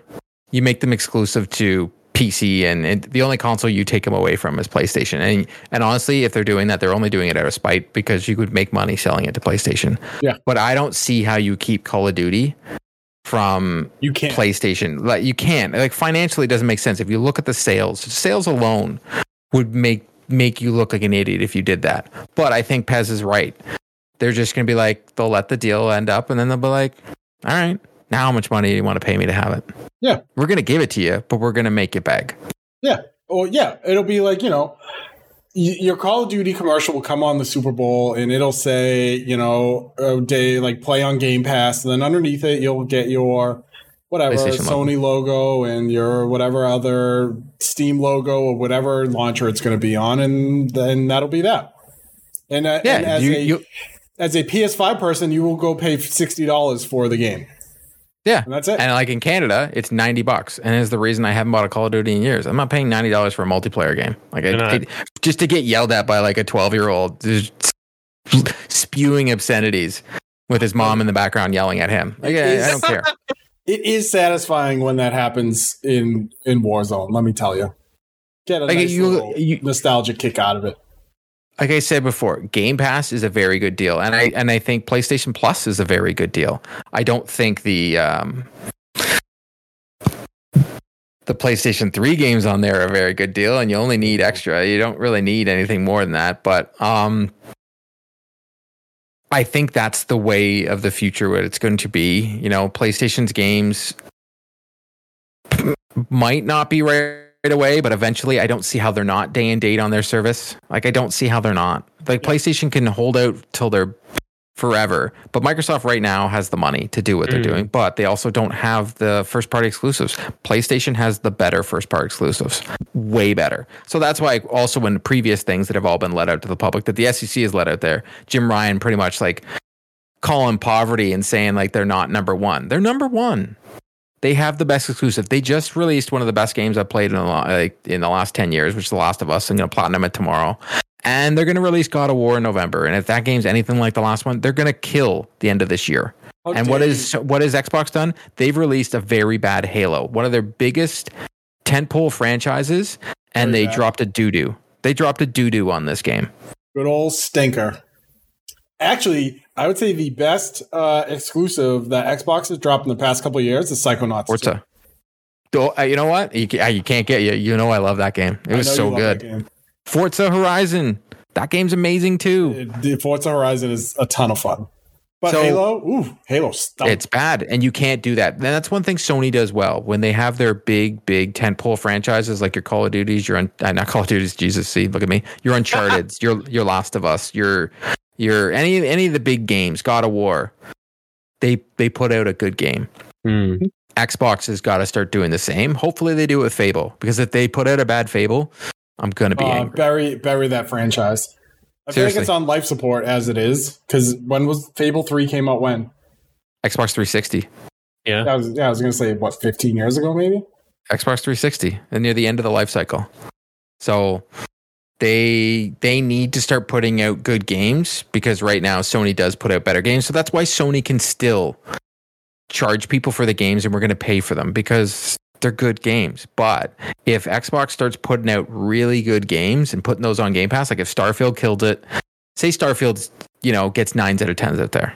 you make them exclusive to PC and, and the only console you take them away from is PlayStation. And and honestly, if they're doing that, they're only doing it out of spite because you could make money selling it to PlayStation. Yeah. But I don't see how you keep Call of Duty from You can't. PlayStation. Like you can't. Like financially, it doesn't make sense. If you look at the sales, sales alone would make make you look like an idiot if you did that. But I think Pez is right. They're just going to be like, they'll let the deal end up, and then they'll be like, all right, now how much money do you want to pay me to have it? Yeah. we're going to give it to you, but we're going to make it beg. Yeah. Well, yeah. It'll be like, you know, your Call of Duty commercial will come on the Super Bowl and it'll say, you know, a day like play on Game Pass. And then underneath it, you'll get your whatever PlayStation logo. Sony logo and your whatever other Steam logo or whatever launcher it's going to be on. And then that'll be that. And, uh, Yeah, and as, you- a, you- as a PS5 person, you will go pay $60 for the game. Yeah, And that's it. And like in Canada, it's ninety bucks, and is the reason I haven't bought a Call of Duty in years. I'm not paying ninety dollars for a multiplayer game. Like, I, I- just to get yelled at by like a twelve year old spewing obscenities with his mom in the background yelling at him. Like, I, I don't care. It is satisfying when that happens in in Warzone. Let me tell you, get a Like, nice you- little you- nostalgia kick out of it. Like I said before, Game Pass is a very good deal, and I and I think PlayStation Plus is a very good deal. I don't think the um, the PlayStation Three games on there are a very good deal, and you only need extra. You don't really need anything more than that. But um, I think that's the way of the future. What it's going to be, you know, PlayStation's games might not be right away, but eventually I don't see how they're not day and date on their service. Like I don't see how they're not. Like PlayStation can hold out till they're forever, but Microsoft right now has the money to do what they're Mm. doing, but they also don't have the first party exclusives. PlayStation has the better first party exclusives. Way better. So that's why also when previous things that have all been let out to the public that the SEC has let out there, Jim Ryan pretty much like calling poverty and saying like they're not number 1. They're number 1 they have the best exclusive. They just released one of the best games I've played in the, like, in the last 10 years, which is The Last of Us. I'm going to platinum it tomorrow. And they're going to release God of War in November. And if that game's anything like the last one, they're going to kill the end of this year. And what is what has Xbox done? They've released a very bad Halo, one of their biggest tentpole franchises, and Very they bad. dropped a doo doo. They dropped a doo doo on this game. Good old stinker. Actually, I would say the best uh, exclusive that Xbox has dropped in the past couple of years is Psychonauts. Forza. Uh, you know what? You, ca- you can't get you. You know I love that game. It was so good. Forza Horizon. That game's amazing too. It- The Forza Horizon is a ton of fun. But So- Halo, ooh, Halo. It's bad, and you can't do that. And that's one thing Sony does well when they have their big, big tentpole franchises like your Call of Duties, your un- uh, not Call of Duties. Jesus, see, look at me. Your Uncharted, your your Last of Us, your your any any of the big games, God of War. They they put out a good game. Hmm. Xbox has got to start doing the same. Hopefully, they do it with Fable because if they put out a bad Fable, I'm gonna be Uh, angry. bury bury that franchise. I feel like it's on life support as it is. Because when was Fable Three came out? When? Xbox 360, Yeah. I was, yeah, I was gonna say what, fifteen years ago, maybe. Xbox 360, and near the end of the life cycle. So they they need to start putting out good games because right now Sony does put out better games. So that's why Sony can still charge people for the games and we're going to pay for them because they're good games. But if Xbox starts putting out really good games and putting those on Game Pass, like if Starfield killed it, say Starfield, you know, gets nines out of tens out there.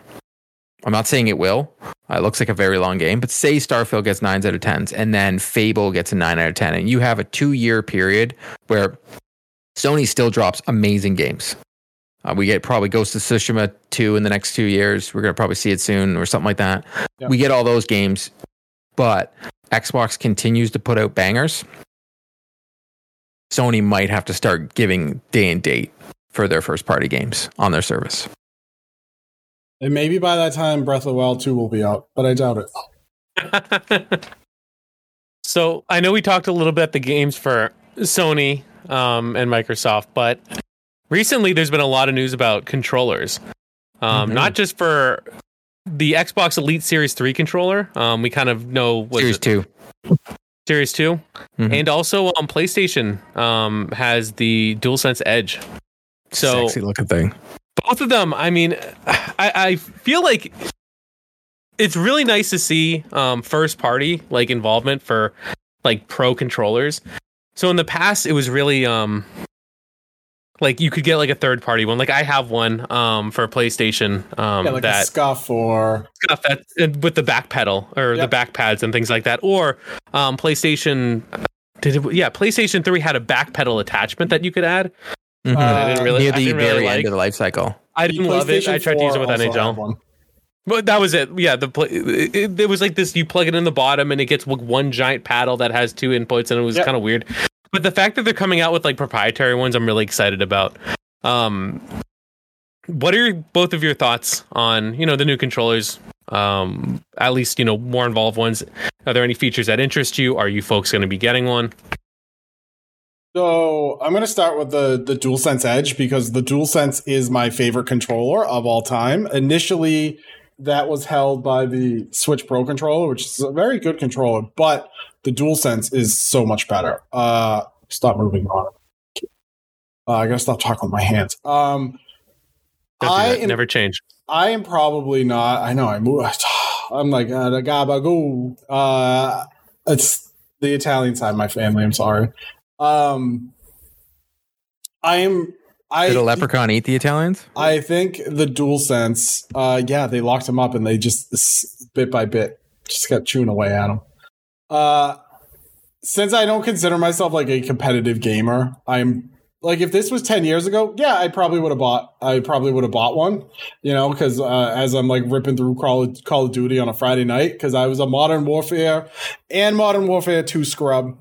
I'm not saying it will. Uh, It looks like a very long game, but say Starfield gets nines out of tens, and then Fable gets a nine out of ten, and you have a two year period where Sony still drops amazing games. Uh, we get probably Ghost of Tsushima 2 in the next two years. We're going to probably see it soon or something like that. Yeah. We get all those games, but Xbox continues to put out bangers. Sony might have to start giving day and date for their first party games on their service. And maybe by that time, Breath of the Wild Two will be out, but I doubt it. so I know we talked a little bit the games for Sony um, and Microsoft, but recently there's been a lot of news about controllers. Um, Mhm. Not just for the Xbox Elite Series 3 controller. Um, we kind of know what Series 2. Series 2. Mhm. And also um, PlayStation um, has the DualSense Edge. So Sexy looking thing. both of them i mean i, I feel like it's really nice to see um, first party like involvement for like pro controllers so in the past it was really um like you could get like a third party one like i have one um for playstation um Yeah, like a that scuff or stuff that with the back pedal or Yep. the back pads and things like that or um playstation did it, yeah playstation 3 had a back pedal attachment that you could add Mhm. Uh, I didn't really, Near I the didn't very really end like. of the life cycle. I didn't love it. I tried to use it with also had NHL. But that was it. Yeah, the play, it, it, it was like this. You plug it in the bottom, and it gets like one giant paddle that has two inputs, and it was Yep. kind of weird. But the fact that they're coming out with like proprietary ones, I'm really excited about. Um, what are your, both of your thoughts on you know the new controllers? Um, at least you know more involved ones. Are there any features that interest you? Are you folks going to be getting one? So I'm going to start with the the DualSense Edge because the DualSense is my favorite controller of all time. Initially, that was held by the Switch Pro controller, which is a very good controller, but the DualSense is so much better. Uh, stop moving on. Uh, I gotta stop talking with my hands. Um, I am Never change. I am probably not. I know I move. I'm like uh, the gabagoo. Uh, it's the Italian side of my family. I'm sorry. Um, I am. I Did a leprechaun eat the Italians? I think the dual sense. Uh, yeah, they locked him up and they just bit by bit just kept chewing away at him. Uh, since I don't consider myself like a competitive gamer, I'm like if this was 10 years ago yeah i probably would have bought i probably would have bought one you know because uh, as i'm like ripping through call of, call of duty on a friday night because i was a modern warfare and modern warfare 2 scrub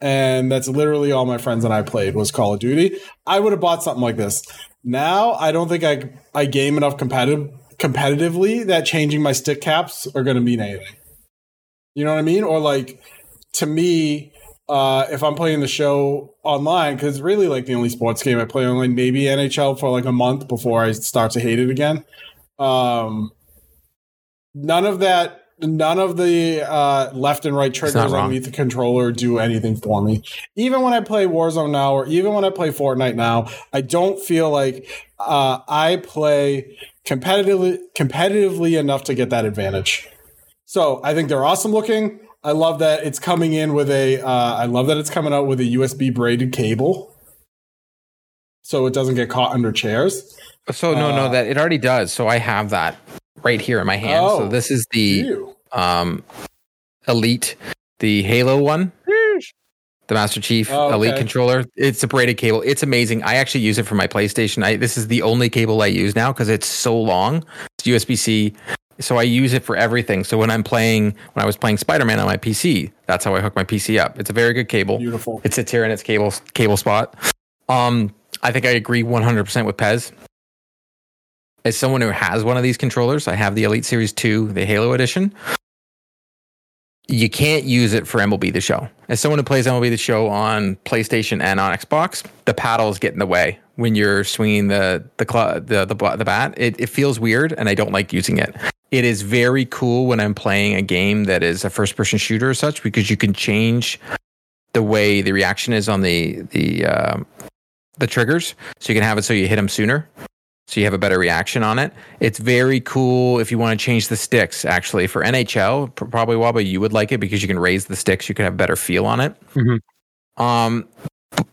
and that's literally all my friends and i played was call of duty. I would have bought something like this. Now i don't think i i game enough competitive competitively that changing my stick caps are going to mean anything. You know what i mean? Or like to me uh, if I'm playing the show online, because really like the only sports game I play online, maybe NHL for like a month before I start to hate it again. Um, none of that, none of the uh, left and right triggers underneath the controller do anything for me. Even when I play Warzone now, or even when I play Fortnite now, I don't feel like uh, I play competitively competitively enough to get that advantage. So I think they're awesome looking. I love that it's coming in with a. Uh, I love that it's coming out with a USB braided cable, so it doesn't get caught under chairs. So no, no, Uh, that it already does. So I have that right here in my hand. so Oh. this is the Ew. um elite, the Halo one, the Master Chief Oh, Elite okay. controller. It's a braided cable. It's amazing. I actually use it for my PlayStation. I this is the only cable I use now because it's so long. It's USB C. So I use it for everything. So when I'm playing, when I was playing Spider Man on my PC, that's how I hook my PC up. It's a very good cable. Beautiful. It sits here in its cable cable spot. Um, I think I agree 100% with Pez. As someone who has one of these controllers, I have the Elite Series 2, the Halo Edition. You can't use it for MLB The Show. As someone who plays MLB The Show on PlayStation and on Xbox, the paddles get in the way when you're swinging the the cl- the, the the bat. It, it feels weird, and I don't like using it. It is very cool when I'm playing a game that is a first person shooter or such because you can change the way the reaction is on the the um, the triggers, so you can have it so you hit them sooner, so you have a better reaction on it. It's very cool if you want to change the sticks. Actually, for NHL, probably Waba, you would like it because you can raise the sticks. You can have better feel on it. Mhm. Um,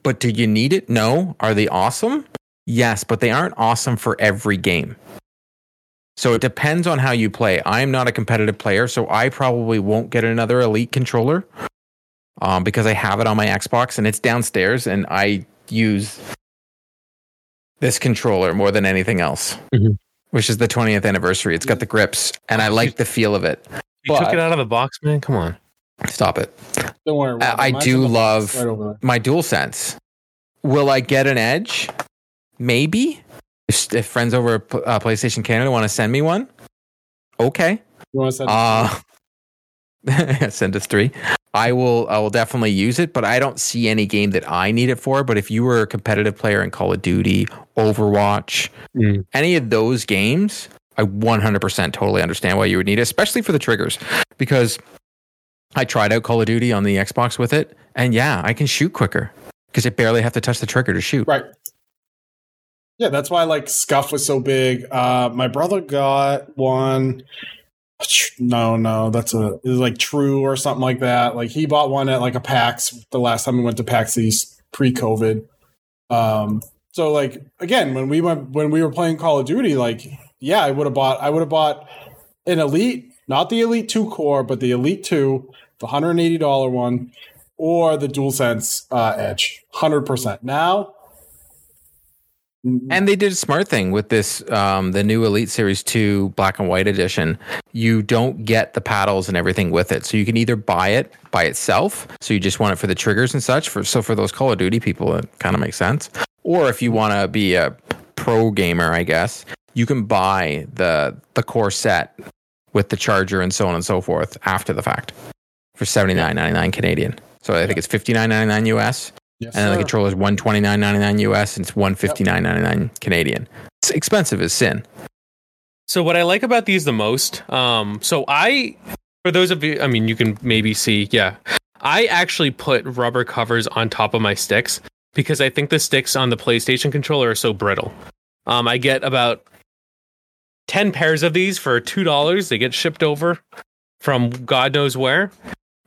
but do you need it? No. Are they awesome? Yes, but they aren't awesome for every game. So it depends on how you play. I'm not a competitive player, so I probably won't get another elite controller um, because I have it on my Xbox and it's downstairs, and I use this controller more than anything else, Mhm. which is the 20th anniversary. It's got the grips, and I like the feel of it. You But- took it out of the box, man. Come on. Stop it. Don't worry. I- I do in the box love- right. My dual sense. Will I get an edge? Maybe. If, if friends over at uh, PlayStation Canada want to send me one, okay. You want to send? Uh send us three. I will I will definitely use it, but I don't see any game that I need it for. But if you were a competitive player in Call of Duty, Overwatch, Mm. any of those games, I 100% totally understand why you would need it, especially for the triggers. Because I tried out Call of Duty on the Xbox with it, and yeah, I can shoot quicker because I barely have to touch the trigger to shoot. right. Yeah, that's why like Scuff was so big. Uh, my brother got one. No, no, that's a was like True or something like that. Like he bought one at like a PAX the last time we went to PAX East pre-COVID. Um, so like again, when we went when we were playing Call of Duty, like yeah, I would have bought I would have bought an Elite, not the Elite Two core, but the Elite Two, the hundred and eighty dollar one, or the DualSense uh, Edge, hundred percent. Now, And they did a smart thing with this, um, the new Elite Series 2 black and white edition. You don't get the paddles and everything with it. So you can either buy it by itself. So you just want it for the triggers and such. For So for those Call of Duty people, it kind of makes sense. Or if you want to be a pro gamer, I guess, you can buy the the core set with the charger and so on and so forth after the fact for seventy nine ninety nine Canadian. So I think it's fifty nine ninety nine US yes, and then the controller is one twenty nine ninety nine US and it's one fifty nine ninety nine Canadian. It's expensive as sin. So what I like about these the most, um, so I, for those of you, I mean, you can maybe see, yeah, I actually put rubber covers on top of my sticks because I think the sticks on the PlayStation controller are so brittle. Um, I get about 10 pairs of these for $2. They get shipped over from God knows where.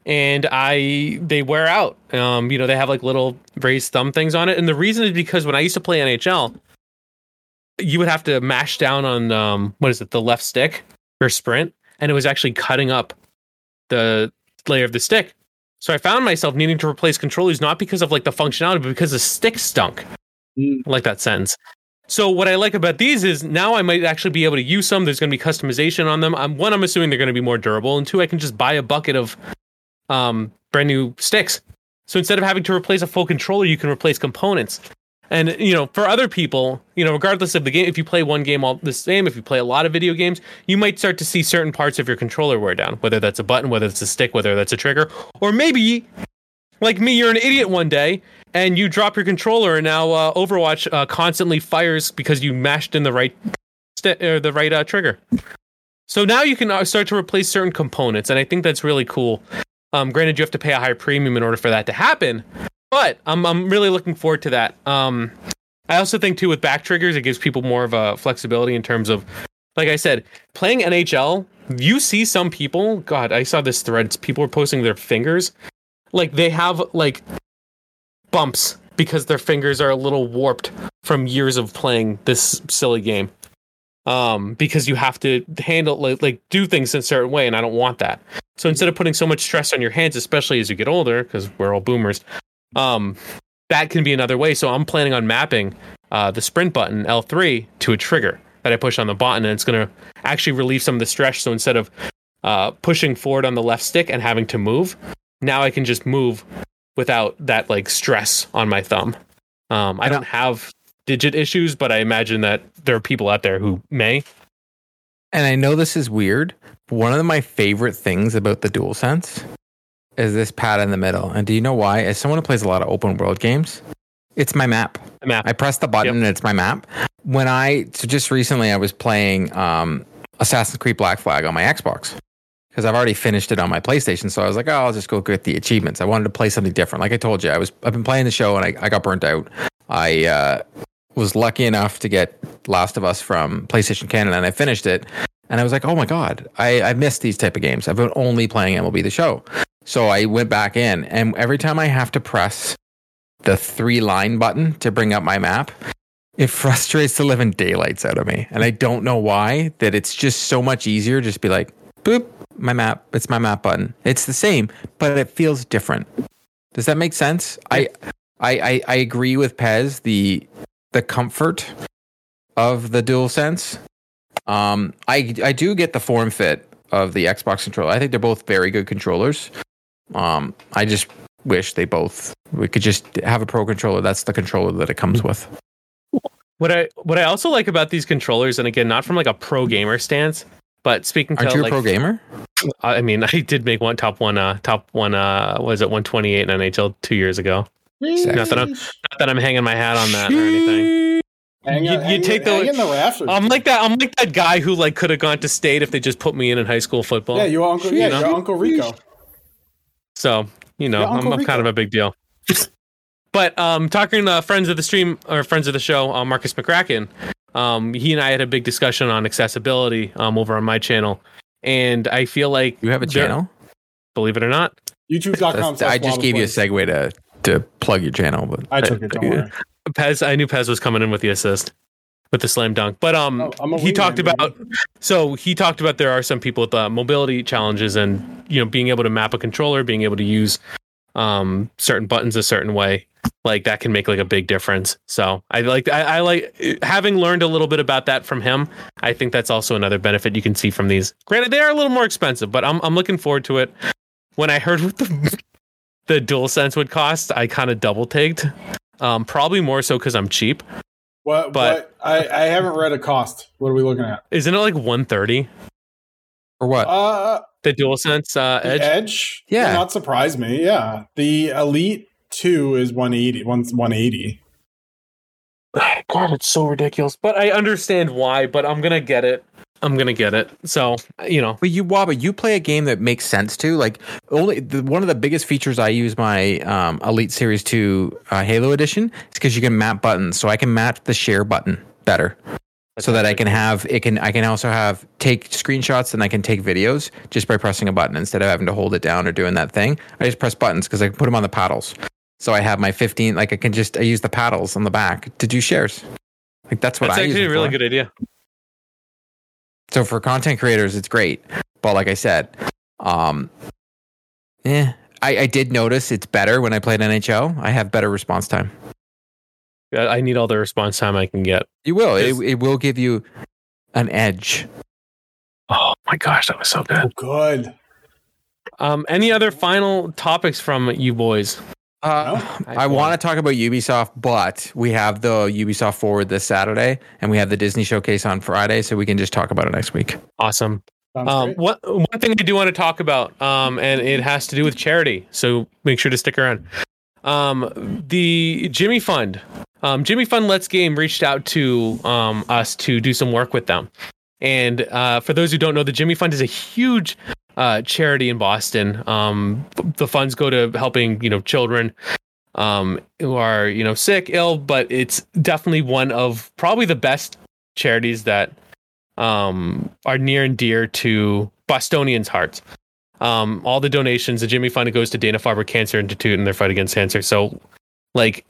And I they wear out. Um, you know, they have like little raised thumb things on it. And the reason is because when I used to play NHL, you would have to mash down on um what is it, the left stick for sprint, and it was actually cutting up the layer of the stick. So I found myself needing to replace controllers not because of like the functionality, but because the stick stunk. Mm. Like that sentence. So what I like about these is now I might actually be able to use some. There's going to be customization on them. I'm, one, I'm assuming they're going to be more durable, and two, I can just buy a bucket of um, brand new sticks. So instead of having to replace a full controller, you can replace components. And you know, for other people, you know, regardless of the game, if you play one game all the same, if you play a lot of video games, you might start to see certain parts of your controller wear down, whether that's a button, whether it's a stick, whether that's a trigger, or maybe like me, you're an idiot one day and you drop your controller, and now uh, Overwatch uh, constantly fires because you mashed in the right st- or the right uh, trigger. So now you can uh, start to replace certain components, and I think that's really cool. Um, granted, you have to pay a higher premium in order for that to happen, but I'm I'm really looking forward to that. Um, I also think too with back triggers, it gives people more of a flexibility in terms of, like I said, playing NHL. You see some people. God, I saw this thread. People were posting their fingers, like they have like bumps because their fingers are a little warped from years of playing this silly game. Um, because you have to handle like, like do things in a certain way, and I don't want that. So instead of putting so much stress on your hands, especially as you get older, because we're all boomers, um, that can be another way. So I'm planning on mapping uh, the sprint button L3 to a trigger that I push on the button, and it's going to actually relieve some of the stress. So instead of uh, pushing forward on the left stick and having to move, now I can just move without that like stress on my thumb. Um, I don't have digit issues, but I imagine that there are people out there who may. And I know this is weird. One of my favorite things about the DualSense is this pad in the middle. And do you know why? As someone who plays a lot of open world games, it's my map. Map. I press the button Yep. and it's my map. When I so just recently I was playing um, Assassin's Creed Black Flag on my Xbox because I've already finished it on my PlayStation. So I was like, oh, I'll just go get the achievements. I wanted to play something different. Like I told you, I was I've been playing the show and I, I got burnt out. I uh, was lucky enough to get Last of Us from PlayStation Canada and I finished it. And I was like, oh my God, I, I missed these type of games. I've been only playing MLB the show. So I went back in and every time I have to press the three line button to bring up my map, it frustrates the living daylights out of me. And I don't know why, that it's just so much easier just be like, boop, my map. It's my map button. It's the same, but it feels different. Does that make sense? I, I, I, I agree with Pez, the the comfort of the dual sense. Um, I I do get the form fit of the Xbox controller. I think they're both very good controllers. Um, I just wish they both we could just have a pro controller. That's the controller that it comes with. What I what I also like about these controllers, and again, not from like a pro gamer stance, but speaking Aren't you a pro gamer? I mean, I did make one top one, uh, top one, uh, was it 128 in NHL two years ago? Not that I'm, not that I'm hanging my hat on that or anything. Hang You- on- you take the- the rafters. I'm like that. I'm like that guy who like could have gone to state if they just put me in in high school football. yeah, your uncle. Yeah, You know? your uncle Rico. So you know, I'm, I'm kind of a big deal. but um, talking to friends of the stream or friends of the show, uh, Marcus McCracken, um, he and I had a big discussion on accessibility um, over on my channel, and I feel like You have a channel? Believe it or not, YouTube.com. That's- slash I just gave you a segue to to plug your channel, but I took it. Don't worry. Pez. I knew Pez was coming in with the assist with the slam dunk, but um, Oh, he talked baby. about so he talked about there are some people with uh, mobility challenges and you know being able to map a controller being able to use um certain buttons a certain way like that can make like a big difference so i like I, I like having learned a little bit about that from him i think that's also another benefit you can see from these granted they are a little more expensive but i'm, I'm looking forward to it when i heard what the the dual sense would cost i kind of double taked um probably more so because i'm cheap What? But- what? I, I haven't read a cost. What are we looking at? isn't it like 130 or what? Uh, the dual sense uh the edge Edge. Yeah. Not surprise me. Yeah, the Elite Two is 180. One's 180. God, it's so ridiculous. But I understand why, but I'm gonna get it. I'm gonna get it. So you know, But you, Waba, you play a game that makes sense too. Like only the, one of the biggest features I use my um, Elite Series Two uh, Halo Edition is because you can map buttons, so I can match the share button better. so that I can have it can I can also have take screenshots and I can take videos just by pressing a button instead of having to hold it down or doing that thing. I just press buttons because I can put them on the paddles. So I have my 15 like I can just I use the paddles on the back to do shares. Like that's what That's I actually a really for. good idea. So for content creators, it's great. But like I said, um, yeah, I, I did notice it's better when I played NHL. I have better response time. I I need all the response time I can get. You will. It, it will give you an edge. Oh my gosh, that was so good. Oh, good. Um, any other final topics from you boys? Uh, I I want to talk about Ubisoft, but we have the Ubisoft Forward this Saturday, and we have the Disney Showcase on Friday, so we can just talk about it next week. Awesome. Um, what one thing I do want to talk about, um, and it has to do with charity. So make sure to stick around. Um, the Jimmy Fund, um, Jimmy Fund Let's Game reached out to um, us to do some work with them. And uh, for those who don't know, the Jimmy Fund is a huge uh, charity in Boston. Um, the funds go to helping you know children um, who are you know sick, ill, but it's definitely one of probably the best charities that um, are near and dear to Bostonians' hearts. Um, all the donations, the Jimmy Fund goes to Dana Farber Cancer Institute and their fight against cancer. So, like,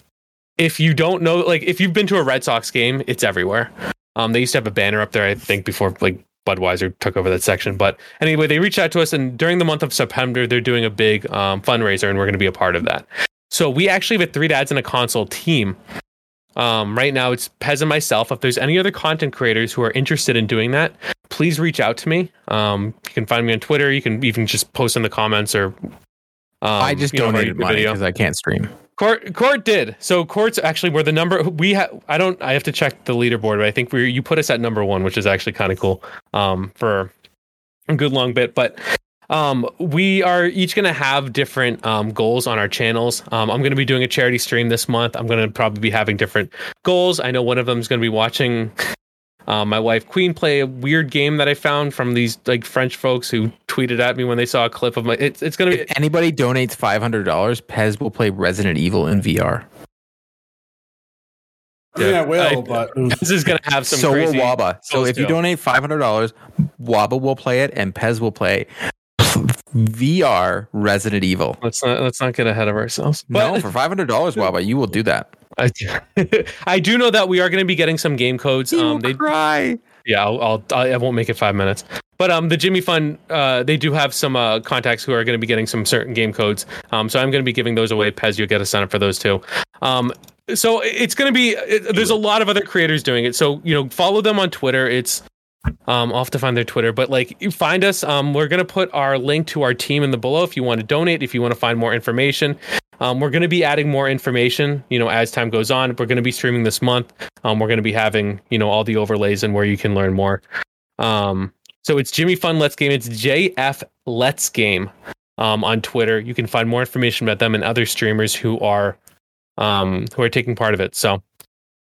if you don't know, like, if you've been to a Red Sox game, it's everywhere. Um, they used to have a banner up there, I think, before like Budweiser took over that section. But anyway, they reached out to us, and during the month of September, they're doing a big um, fundraiser, and we're going to be a part of that. So we actually have a three dads and a console team. Um, right now, it's Pez and myself. If there's any other content creators who are interested in doing that, please reach out to me. Um, you can find me on Twitter. You can even just post in the comments or. Um, I just you know, donated the money because I can't stream. Court Court did. So Court's actually we're the number we have I don't I have to check the leaderboard, but I think we you put us at number 1, which is actually kind of cool um for a good long bit, but um we are each going to have different um goals on our channels. Um I'm going to be doing a charity stream this month. I'm going to probably be having different goals. I know one of them is going to be watching um, my wife Queen play a weird game that I found from these like French folks who tweeted at me when they saw a clip of my. It's it's gonna be If anybody donates five hundred dollars, Pez will play Resident Evil in VR. Yeah, mean, I will, I- but this is gonna have some so crazy. will Waba. So if you too. donate five hundred dollars, Waba will play it, and Pez will play VR Resident Evil. Let's not let's not get ahead of ourselves. But no, for five hundred dollars, Waba, you will do that. I, I do know that we are going to be getting some game codes. Um, they cry. yeah, I'll, I'll I won't make it five minutes. But um, the Jimmy Fund, uh, they do have some uh, contacts who are going to be getting some certain game codes. Um, so I'm going to be giving those away. Pez, you'll get a sign up for those too. Um, so it's going to be. It, there's a lot of other creators doing it. So you know, follow them on Twitter. It's um, I'll have to find their Twitter, but like find us. Um, we're gonna put our link to our team in the below if you want to donate. If you want to find more information, um, we're gonna be adding more information. You know, as time goes on, we're gonna be streaming this month. Um, we're gonna be having you know all the overlays and where you can learn more. Um, so it's Jimmy Fund Let's Game. It's JF Let's Game um, on Twitter. You can find more information about them and other streamers who are um, who are taking part of it. So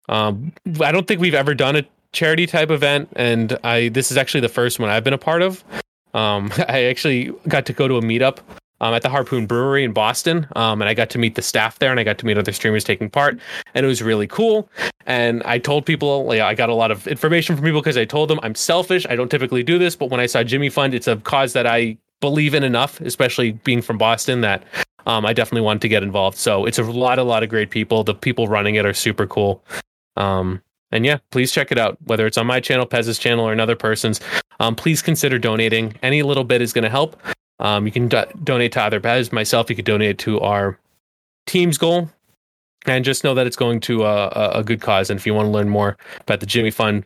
um, I don't think we've ever done a charity type event, and I this is actually the first one I've been a part of. I actually got to go to a meetup um, at the Harpoon Brewery in Boston, um, and I got to meet the staff there, and I got to meet other streamers taking part, and it was really cool. And I told people, I got a lot of information from people because I told them I'm selfish. I don't typically do this, but when I saw Jimmy Fund, it's a cause that I believe in enough, especially being from Boston, that um, I definitely wanted to get involved. So it's a lot, a lot of great people. The people running it are super cool. Um, and yeah, please check it out, whether it's on my channel, Pez's channel, or another person's. Um, please consider donating. Any little bit is going to help. Um, you can do- donate to either Pez, myself. You could donate to our team's goal, and just know that it's going to a, a, a good cause. And if you want to learn more about the Jimmy Fund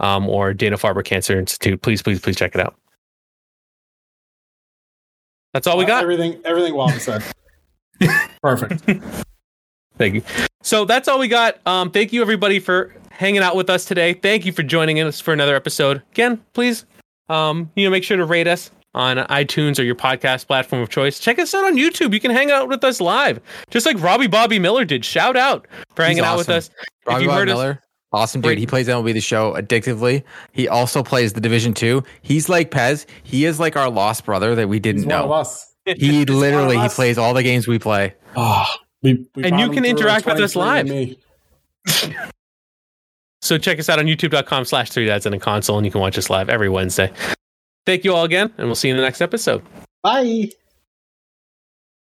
um, or Dana Farber Cancer Institute, please, please, please check it out. That's all we got. everything. Everything Wally said. Perfect. Thank you. So that's all we got. Um, thank you everybody for hanging out with us today. Thank you for joining us for another episode. Again, please, um, you know, make sure to rate us on iTunes or your podcast platform of choice. Check us out on YouTube. You can hang out with us live, just like Robbie Bobby Miller did. Shout out for hanging out with us. Robbie Bobby you Bob heard us, Miller, awesome dude. Great. He plays MLB the Show addictively. He also plays the Division Two. He's like Pez. He is like our lost brother that we didn't one of know. us. He literally he plays all the games we play. Oh, we, we And you can interact with us 23andMe. So check us out on youtube.com slash three dads and a console, and you can watch us live every Wednesday. Thank you all again, and we'll see you in the next episode. Bye.